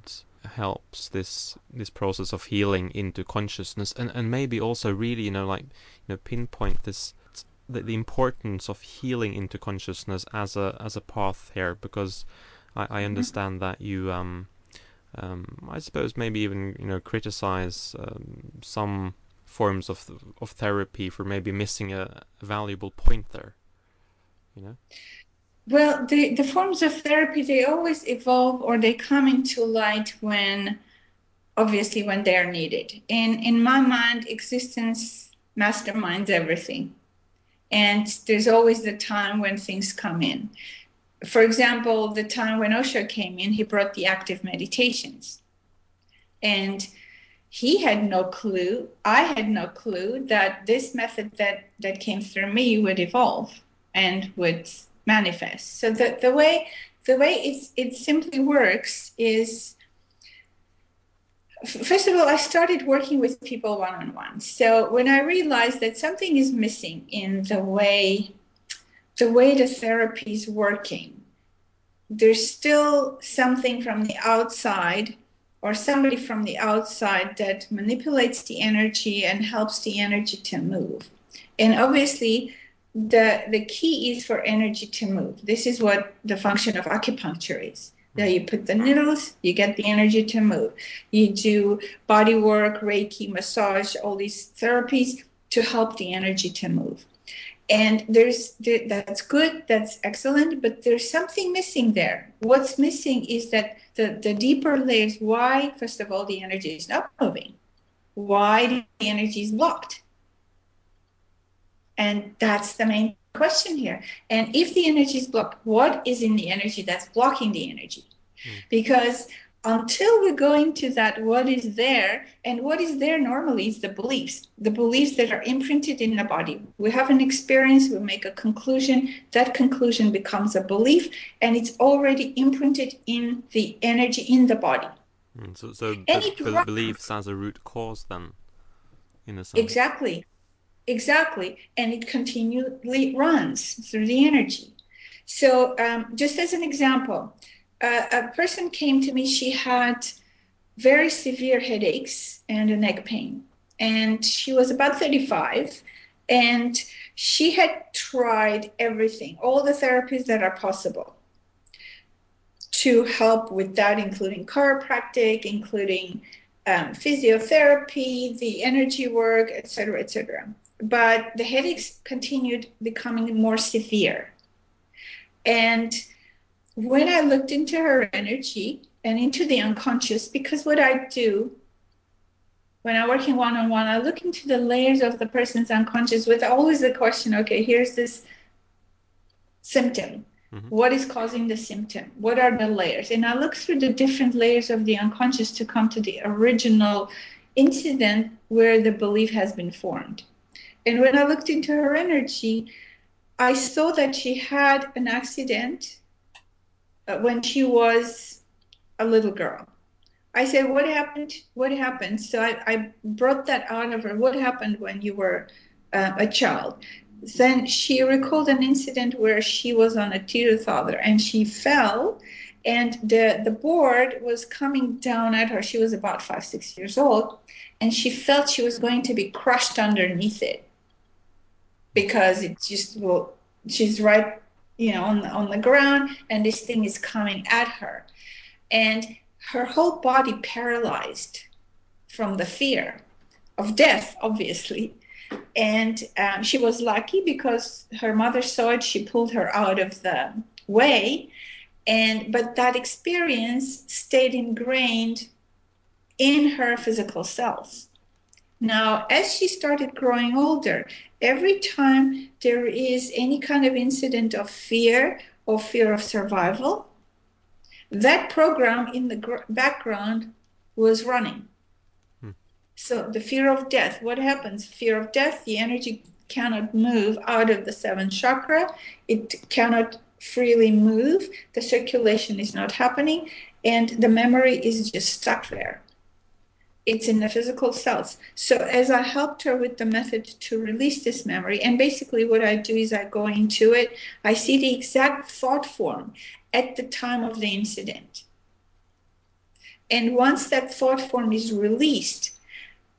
helps this this process of healing into consciousness and and maybe also really you know like you know pinpoint this the, the importance of healing into consciousness as a as a path here because I, I mm-hmm. understand that you um, um, I suppose maybe even you know criticize um, some forms of of therapy for maybe missing a, a valuable point there you know? Well the the forms of therapy they always evolve or they come into light when obviously when they are needed. In in my mind existence masterminds everything and there's always the time when things come in. For example, the time when Osho came in, he brought the active meditations. And he had no clue, I had no clue that this method that, that came through me would evolve and would manifest. So the, the way the way it, it simply works is first of all, I started working with people one on one. So when I realized that something is missing in the way the way the therapy is working, there's still something from the outside or somebody from the outside that manipulates the energy and helps the energy to move. And obviously, the the key is for energy to move. This is what the function of acupuncture is that you put the needles, you get the energy to move. You do body work, Reiki, massage, all these therapies to help the energy to move. And there's that's good, that's excellent, but there's something missing there. What's missing is that the, the deeper layers, why, first of all, the energy is not moving, why the energy is blocked. And that's the main question here. And if the energy is blocked, what is in the energy that's blocking the energy? Mm. Because until we go into that, what is there, and what is there normally is the beliefs, the beliefs that are imprinted in the body. We have an experience, we make a conclusion, that conclusion becomes a belief, and it's already imprinted in the energy in the body. Mm, so, so the beliefs as a root cause, then, in a sense. Exactly. Exactly. And it continually runs through the energy. So, um, just as an example, uh, a person came to me, she had very severe headaches and a neck pain. And she was about 35. And she had tried everything, all the therapies that are possible to help with that, including chiropractic, including um, physiotherapy, the energy work, etc., etc but the headaches continued becoming more severe. And when I looked into her energy and into the unconscious, because what I do when I work in one on one, I look into the layers of the person's unconscious with always the question okay, here's this symptom. Mm-hmm. What is causing the symptom? What are the layers? And I look through the different layers of the unconscious to come to the original incident where the belief has been formed. And when I looked into her energy, I saw that she had an accident uh, when she was a little girl. I said, What happened? What happened? So I, I brought that out of her. What happened when you were uh, a child? Then she recalled an incident where she was on a teeter-totter and she fell and the, the board was coming down at her. She was about five, six years old, and she felt she was going to be crushed underneath it because it just well, she's right, you know, on the, on the ground, and this thing is coming at her, and her whole body paralyzed from the fear of death, obviously. And um, she was lucky because her mother saw it. She pulled her out of the way and but that experience stayed ingrained in her physical cells now as she started growing older every time there is any kind of incident of fear or fear of survival that program in the gr- background was running hmm. so the fear of death what happens fear of death the energy cannot move out of the seventh chakra it cannot freely move, the circulation is not happening, and the memory is just stuck there. It's in the physical cells. So, as I helped her with the method to release this memory, and basically what I do is I go into it, I see the exact thought form at the time of the incident. And once that thought form is released,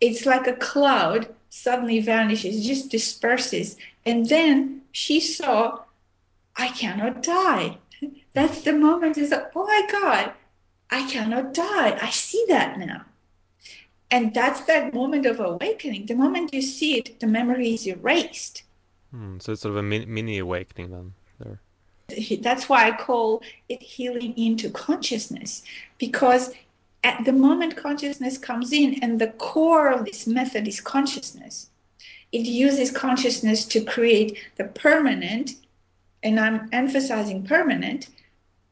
it's like a cloud suddenly vanishes, just disperses. And then she saw I cannot die. That's the moment is oh my God, I cannot die. I see that now. And that's that moment of awakening. The moment you see it, the memory is erased. Hmm, so it's sort of a mini awakening then there. That's why I call it healing into consciousness, because at the moment consciousness comes in, and the core of this method is consciousness, it uses consciousness to create the permanent and I'm emphasizing permanent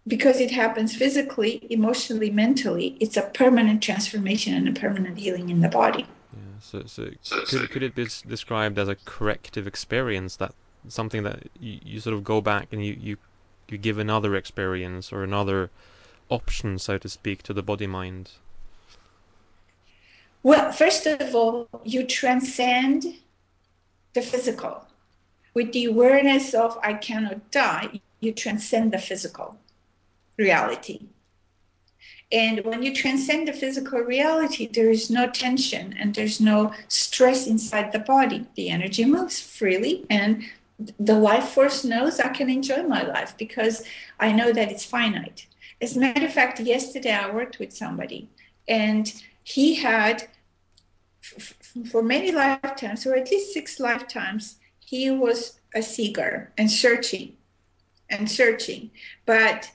because it happens physically, emotionally, mentally. It's a permanent transformation and a permanent healing in the body. Yeah, so, so could, could it be described as a corrective experience that something that you, you sort of go back and you, you you give another experience or another option, so to speak, to the body mind? Well, first of all, you transcend the physical with the awareness of I cannot die, you transcend the physical reality. And when you transcend the physical reality, there is no tension and there's no stress inside the body. The energy moves freely, and the life force knows I can enjoy my life because I know that it's finite. As a matter of fact, yesterday I worked with somebody, and he had, for many lifetimes, or at least six lifetimes, he was a seeker and searching and searching. But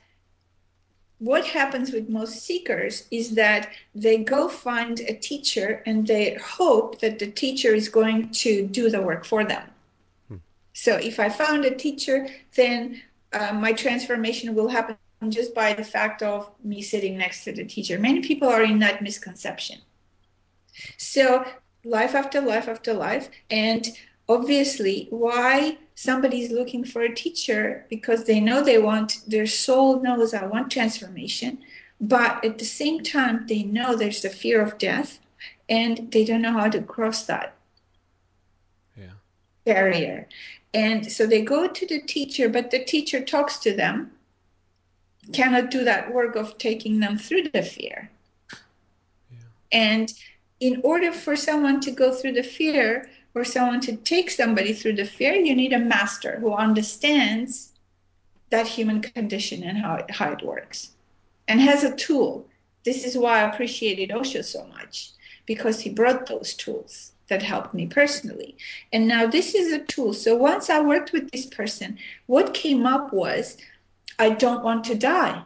what happens with most seekers is that they go find a teacher and they hope that the teacher is going to do the work for them. Hmm. So if I found a teacher, then uh, my transformation will happen just by the fact of me sitting next to the teacher. Many people are in that misconception. So life after life after life, and obviously why somebody is looking for a teacher because they know they want their soul knows i want transformation but at the same time they know there's the fear of death and they don't know how to cross that yeah. barrier and so they go to the teacher but the teacher talks to them cannot do that work of taking them through the fear yeah. and in order for someone to go through the fear for someone to take somebody through the fear, you need a master who understands that human condition and how it, how it works and has a tool. This is why I appreciated Osho so much because he brought those tools that helped me personally. And now this is a tool. So once I worked with this person, what came up was I don't want to die.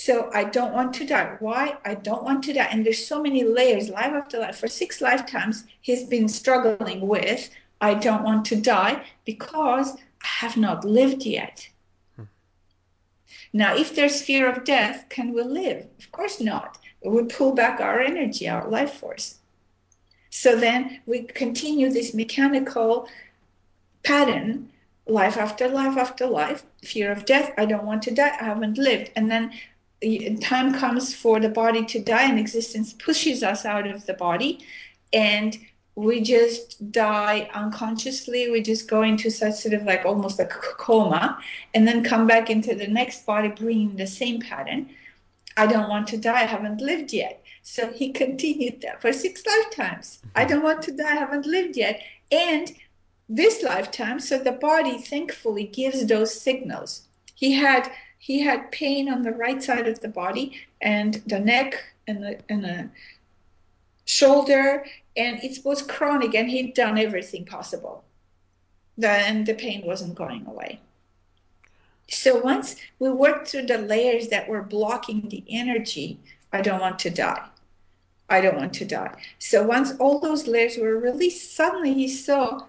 So I don't want to die. Why? I don't want to die. And there's so many layers, life after life. For six lifetimes, he's been struggling with I don't want to die because I have not lived yet. Hmm. Now, if there's fear of death, can we live? Of course not. It would pull back our energy, our life force. So then we continue this mechanical pattern life after life after life fear of death i don't want to die i haven't lived and then time comes for the body to die and existence pushes us out of the body. And we just die unconsciously. We just go into such sort of like almost like a coma and then come back into the next body bringing the same pattern. I don't want to die. I haven't lived yet. So he continued that for six lifetimes. I don't want to die. I haven't lived yet. And this lifetime so the body thankfully gives those signals. He had he had pain on the right side of the body and the neck and the, and the shoulder and it was chronic and he'd done everything possible. Then the pain wasn't going away. So once we worked through the layers that were blocking the energy i don't want to die. I don't want to die. So once all those layers were released suddenly he saw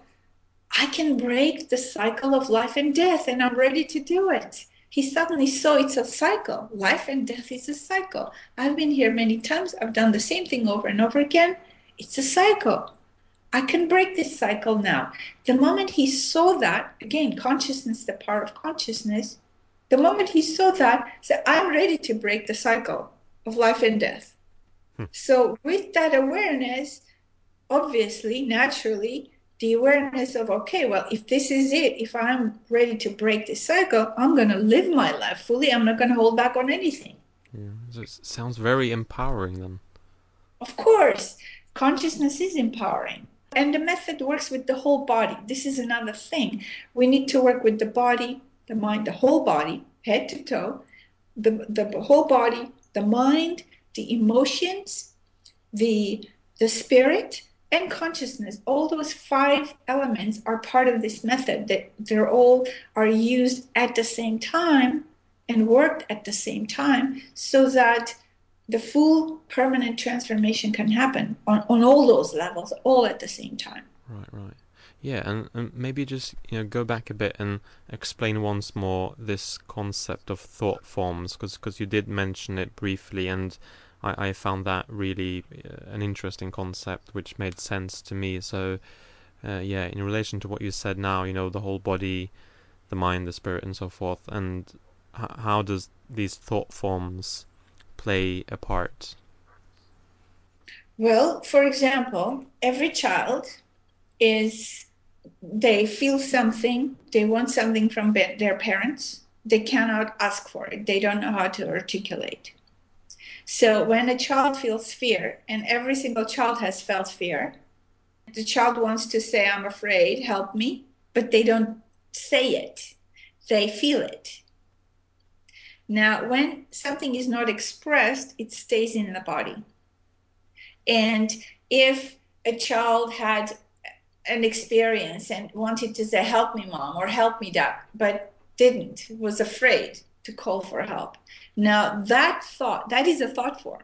i can break the cycle of life and death and i'm ready to do it he suddenly saw it's a cycle. Life and death is a cycle. I've been here many times. I've done the same thing over and over again. It's a cycle. I can break this cycle now. The moment he saw that, again, consciousness, the power of consciousness, the moment he saw that, said, I'm ready to break the cycle of life and death. Hmm. So, with that awareness, obviously, naturally, the awareness of okay well if this is it if i'm ready to break this cycle i'm going to live my life fully. I'm not going to hold back on anything. Yeah it sounds very empowering then. Of course consciousness is empowering. And the method works with the whole body. This is another thing. We need to work with the body the mind the whole body head to toe the, the whole body the mind the emotions the the spirit and consciousness all those five elements are part of this method that they're all are used at the same time and worked at the same time so that the full permanent transformation can happen on, on all those levels all at the same time. Right right. Yeah and, and maybe just you know go back a bit and explain once more this concept of thought forms because because you did mention it briefly and I, I found that really uh, an interesting concept, which made sense to me. So, uh, yeah, in relation to what you said now, you know, the whole body, the mind, the spirit, and so forth, and h- how does these thought forms play a part? Well, for example, every child is they feel something, they want something from their parents, they cannot ask for it, they don't know how to articulate. So when a child feels fear, and every single child has felt fear, the child wants to say, I'm afraid, help me, but they don't say it, they feel it. Now, when something is not expressed, it stays in the body. And if a child had an experience and wanted to say, Help me, mom, or help me, dad, but didn't, was afraid to call for help, now, that thought, that is a thought form.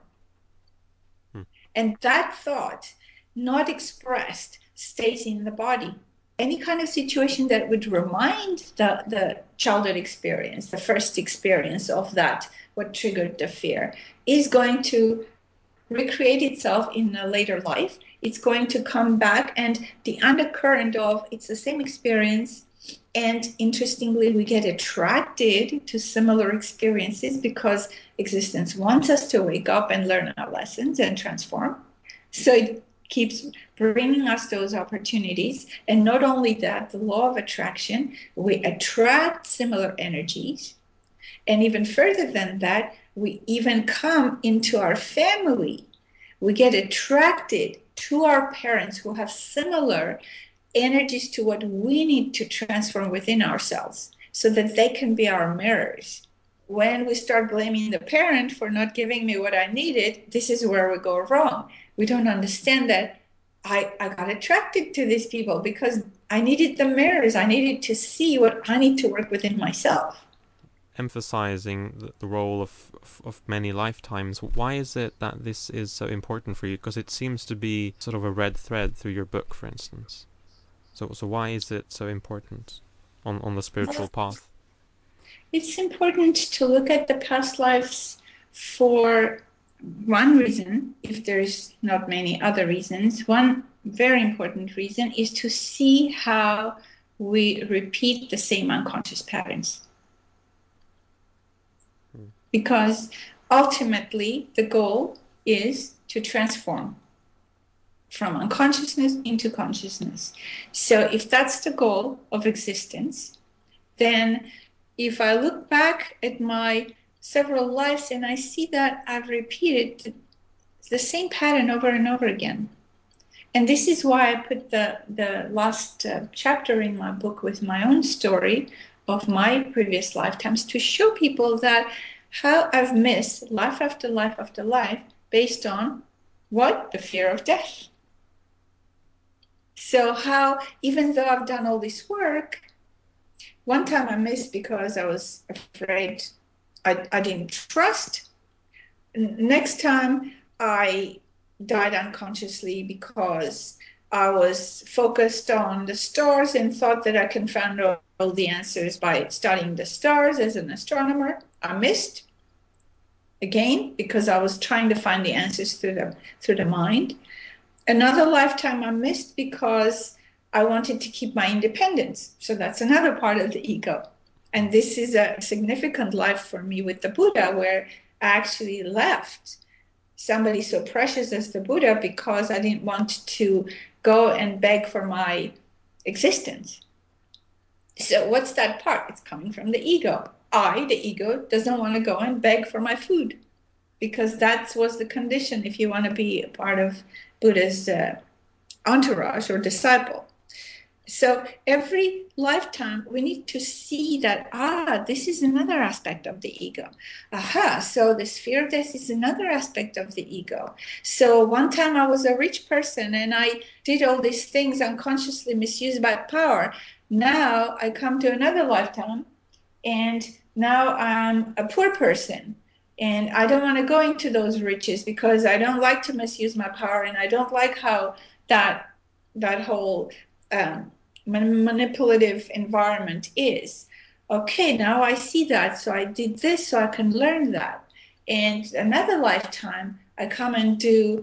Hmm. And that thought, not expressed, stays in the body. Any kind of situation that would remind the, the childhood experience, the first experience of that, what triggered the fear, is going to recreate itself in a later life. It's going to come back, and the undercurrent of it's the same experience and interestingly, we get attracted to similar experiences because existence wants us to wake up and learn our lessons and transform. So it keeps bringing us those opportunities. And not only that, the law of attraction, we attract similar energies. And even further than that, we even come into our family. We get attracted to our parents who have similar energies to what we need to transform within ourselves so that they can be our mirrors. When we start blaming the parent for not giving me what I needed, this is where we go wrong. We don't understand that I, I got attracted to these people because I needed the mirrors. I needed to see what I need to work within myself. emphasizing the, role of, of many lifetimes. Why is it that this is so important for you? Because it seems to be sort of a red thread through your book, for instance. So so why is it so important on on the spiritual path? It's important to look at the past lives for one reason, if there's not many other reasons. One very important reason is to see how we repeat the same unconscious patterns. Hmm. Because ultimately, the goal is to transform from unconsciousness into consciousness. So, if that's the goal of existence, then if I look back at my several lives and I see that I've repeated the same pattern over and over again, and this is why I put the the last uh, chapter in my book with my own story of my previous lifetimes to show people that how I've missed life after life after life based on what the fear of death. So how even though I've done all this work, one time I missed because I was afraid I, I didn't trust. Next time I died unconsciously because I was focused on the stars and thought that I can find all, all the answers by studying the stars as an astronomer. I missed again because I was trying to find the answers through the through the mind. Another lifetime I missed because I wanted to keep my independence. So that's another part of the ego. And this is a significant life for me with the Buddha, where I actually left somebody so precious as the Buddha because I didn't want to go and beg for my existence. So, what's that part? It's coming from the ego. I, the ego, doesn't want to go and beg for my food because that was the condition if you want to be a part of Buddha's uh, entourage or disciple. So every lifetime, we need to see that, ah, this is another aspect of the ego. Aha, so the sphere of death is another aspect of the ego. So one time I was a rich person and I did all these things unconsciously misused by power. Now I come to another lifetime and now I'm a poor person and I don't want to go into those riches because I don't like to misuse my power and I don't like how that that whole um, manipulative environment is. Okay, now I see that, so I did this so I can learn that. And another lifetime, I come and do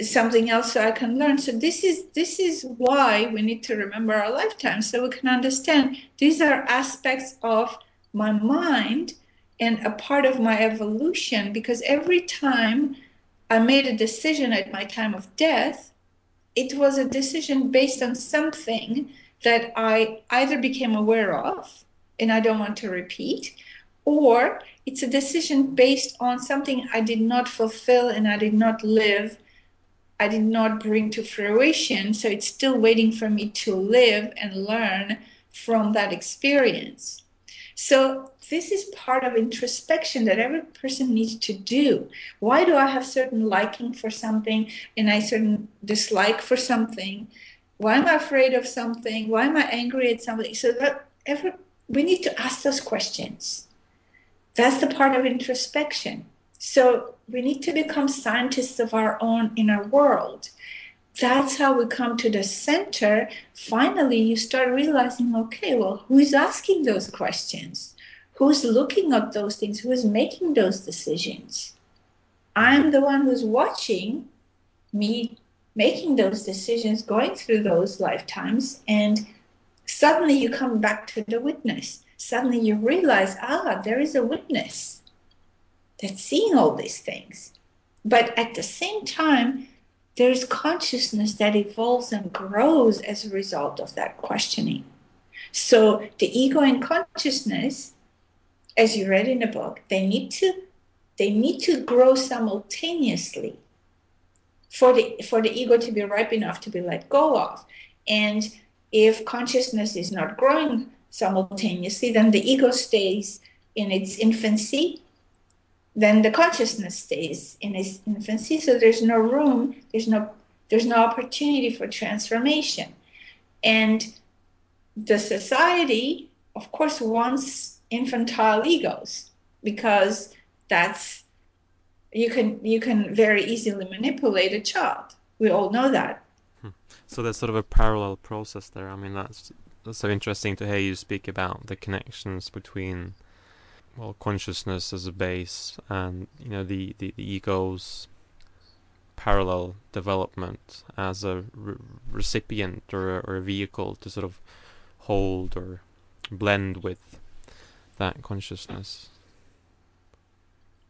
something else so I can learn. So this is this is why we need to remember our lifetime so we can understand these are aspects of my mind and a part of my evolution because every time I made a decision at my time of death, it was a decision based on something that I either became aware of and I don't want to repeat, or it's a decision based on something I did not fulfill and I did not live, I did not bring to fruition. So it's still waiting for me to live and learn from that experience. So this is part of introspection that every person needs to do. Why do I have certain liking for something and I certain dislike for something? Why am I afraid of something? Why am I angry at somebody? So that every we need to ask those questions. That's the part of introspection. So we need to become scientists of our own inner world. That's how we come to the center. Finally, you start realizing okay, well, who is asking those questions? Who's looking at those things? Who is making those decisions? I'm the one who's watching me making those decisions, going through those lifetimes, and suddenly you come back to the witness. Suddenly you realize, ah, there is a witness that's seeing all these things. But at the same time, there is consciousness that evolves and grows as a result of that questioning. So the ego and consciousness, as you read in the book, they need to they need to grow simultaneously for the for the ego to be ripe enough to be let go of. And if consciousness is not growing simultaneously, then the ego stays in its infancy. Then the consciousness stays in its infancy. So there's no room, there's no there's no opportunity for transformation. And the society, of course, wants infantile egos because that's you can you can very easily manipulate a child we all know that hmm. so there's sort of a parallel process there i mean that's that's so interesting to hear you speak about the connections between well consciousness as a base and you know the the, the ego's parallel development as a re- recipient or or a vehicle to sort of hold or blend with that consciousness.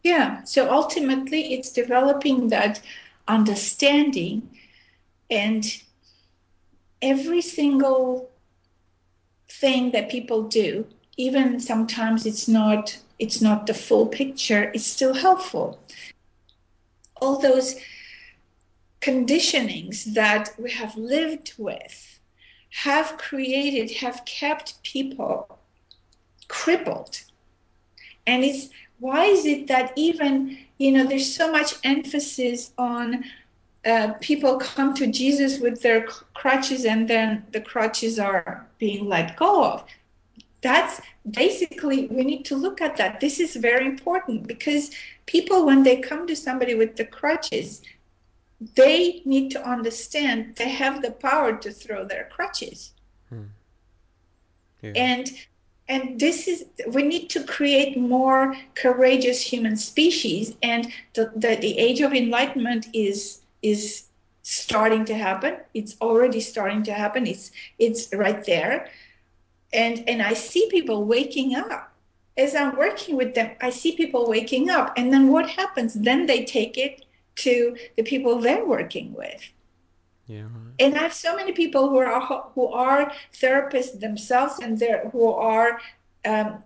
Yeah so ultimately it's developing that understanding and every single thing that people do even sometimes it's not it's not the full picture it's still helpful. All those conditionings that we have lived with have created have kept people crippled. And it's why is it that even you know there's so much emphasis on uh, people come to jesus with their crutches and then the crutches are being let go of that's basically we need to look at that. This is very important because people when they come to somebody with the crutches they need to understand they have the power to throw their crutches. Hmm. yeah. and and this is we need to create more courageous human species and the, the, the age of enlightenment is is starting to happen. It's already starting to happen. It's it's right there and and i see people waking up. As i'm working with them i see people waking up and then what happens? Then they take it to the people they're working with. Yeah and i have so many people who are who are therapists themselves and they're who are um,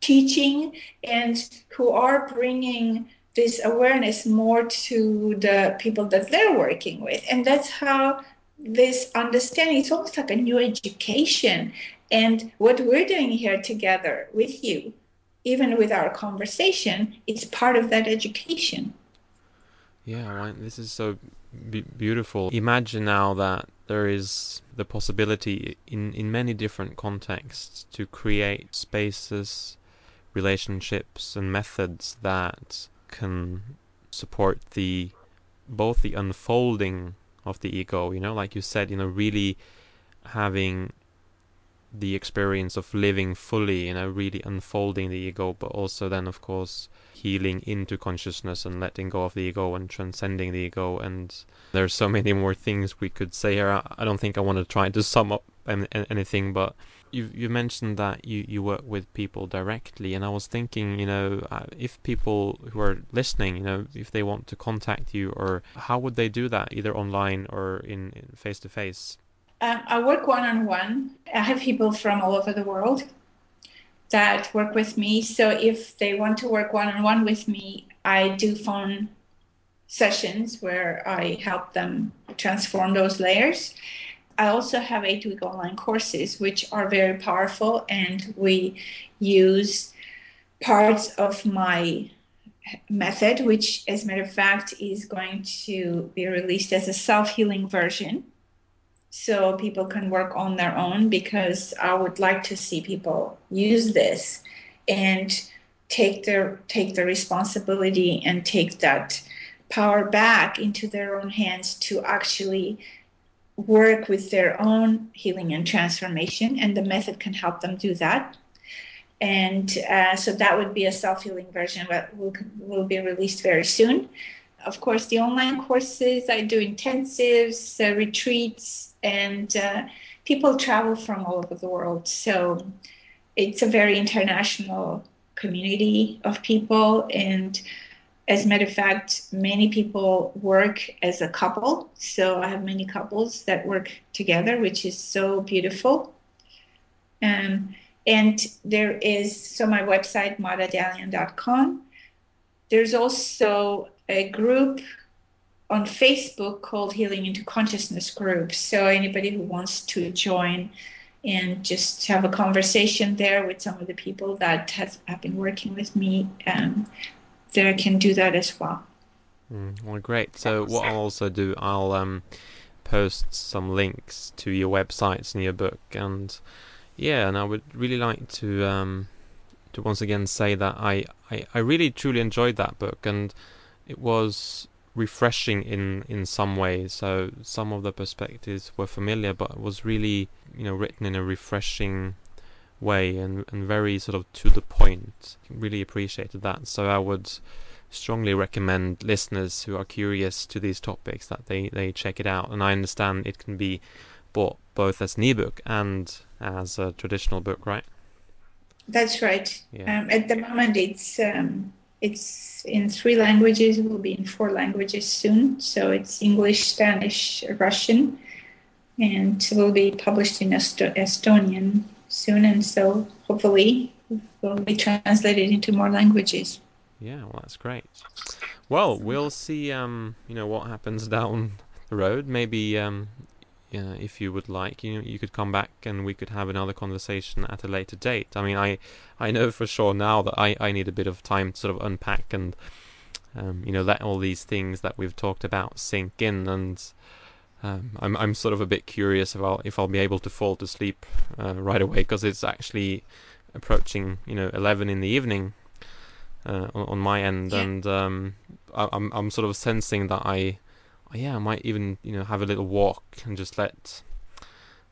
teaching and who are bringing this awareness more to the people that they're working with. And that's how this understanding it's almost like a new education and what we're doing here together with you even with our conversation is part of that education yeah right. this is so b- beautiful imagine now that there is the possibility in in many different contexts to create spaces relationships and methods that can support the both the unfolding of the ego you know like you said you know really having the experience of living fully you know really unfolding the ego but also then of course healing into consciousness and letting go of the ego and transcending the ego. And there's so many more things we could say here. I don't think i want to try to sum up anything but you you mentioned that you you work with people directly and i was thinking you know uh, if people who are listening you know if they want to contact you or how would they do that either online or in face to face i work one on one i have people from all over the world that work with me. So if they want to work one on one with me i do phone sessions where i help them transform those layers I also have eight week online courses, which are very powerful, and we use parts of my method, which, as a matter of fact, is going to be released as a self healing version. So people can work on their own because I would like to see people use this and take their take the responsibility and take that power back into their own hands to actually work with their own healing and transformation, and the method can help them do that. And uh, so that would be a self healing version that will, will be released very soon. Of course, the online courses, I do intensives, uh, retreats, and uh, people travel from all over the world. So it's a very international community of people. And as a matter of fact, many people work as a couple. So I have many couples that work together, which is so beautiful. Um, and there is, so my website, madadalian.com. There's also a group on Facebook called Healing into Consciousness Group. So anybody who wants to join and just have a conversation there with some of the people that have been working with me, um, there can do that as well. Mm, well, great. So what I'll also do, I'll um, post some links to your websites and your book, and yeah, and I would really like to um, to once again say that I, I, I really truly enjoyed that book and it was refreshing in in some ways so some of the perspectives were familiar but it was really you know written in a refreshing way and, and very sort of to the point really appreciated that so i would strongly recommend listeners who are curious to these topics that they they check it out and i understand it can be bought both as an ebook and as a traditional book right that's right. Yeah. Um, at the moment, it's um, it's in three languages. It will be in four languages soon. So it's English, Spanish, Russian, and it will be published in Est- Estonian soon. And so hopefully, will be translated into more languages. Yeah, well, that's great. Well, we'll see. Um, you know what happens down the road. Maybe um, if you would like, you you could come back and we could have another conversation at a later date. I mean, I I know for sure now that I I need a bit of time to sort of unpack and um, you know let all these things that we've talked about sink in and. Um, I'm I'm sort of a bit curious about if I'll be able to fall to sleep uh, right away because it's actually approaching you know 11 in the evening uh, on, on, my end, yeah. and um, I, I'm I'm sort of sensing that I yeah, I might even you know have a little walk and just let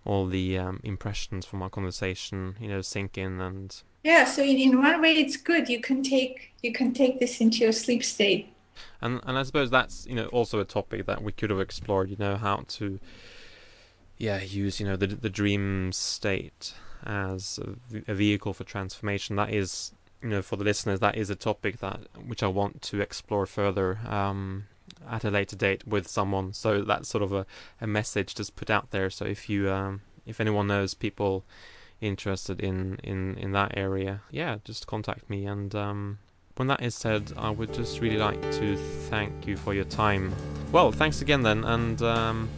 all the um, impressions from our conversation you know sink in and yeah. So in, in one way, it's good. You can take you can take this into your sleep state. And and I suppose that's you know also a topic that we could have explored. You know how to yeah use you know the the dream state as a, a vehicle for transformation. That is you know for the listeners that is a topic that which I want to explore further. Um, at a later date with someone. So that's sort of a, a message just put out there. So if you um, if anyone knows people interested in, in, in that area, yeah, just contact me. And um, when that is said, I would just really like to thank you for your time. Well, thanks again then, and um,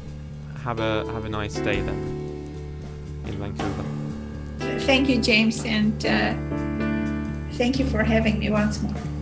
have a have a nice day then in Vancouver. Thank you, James, and uh, thank you for having me once more.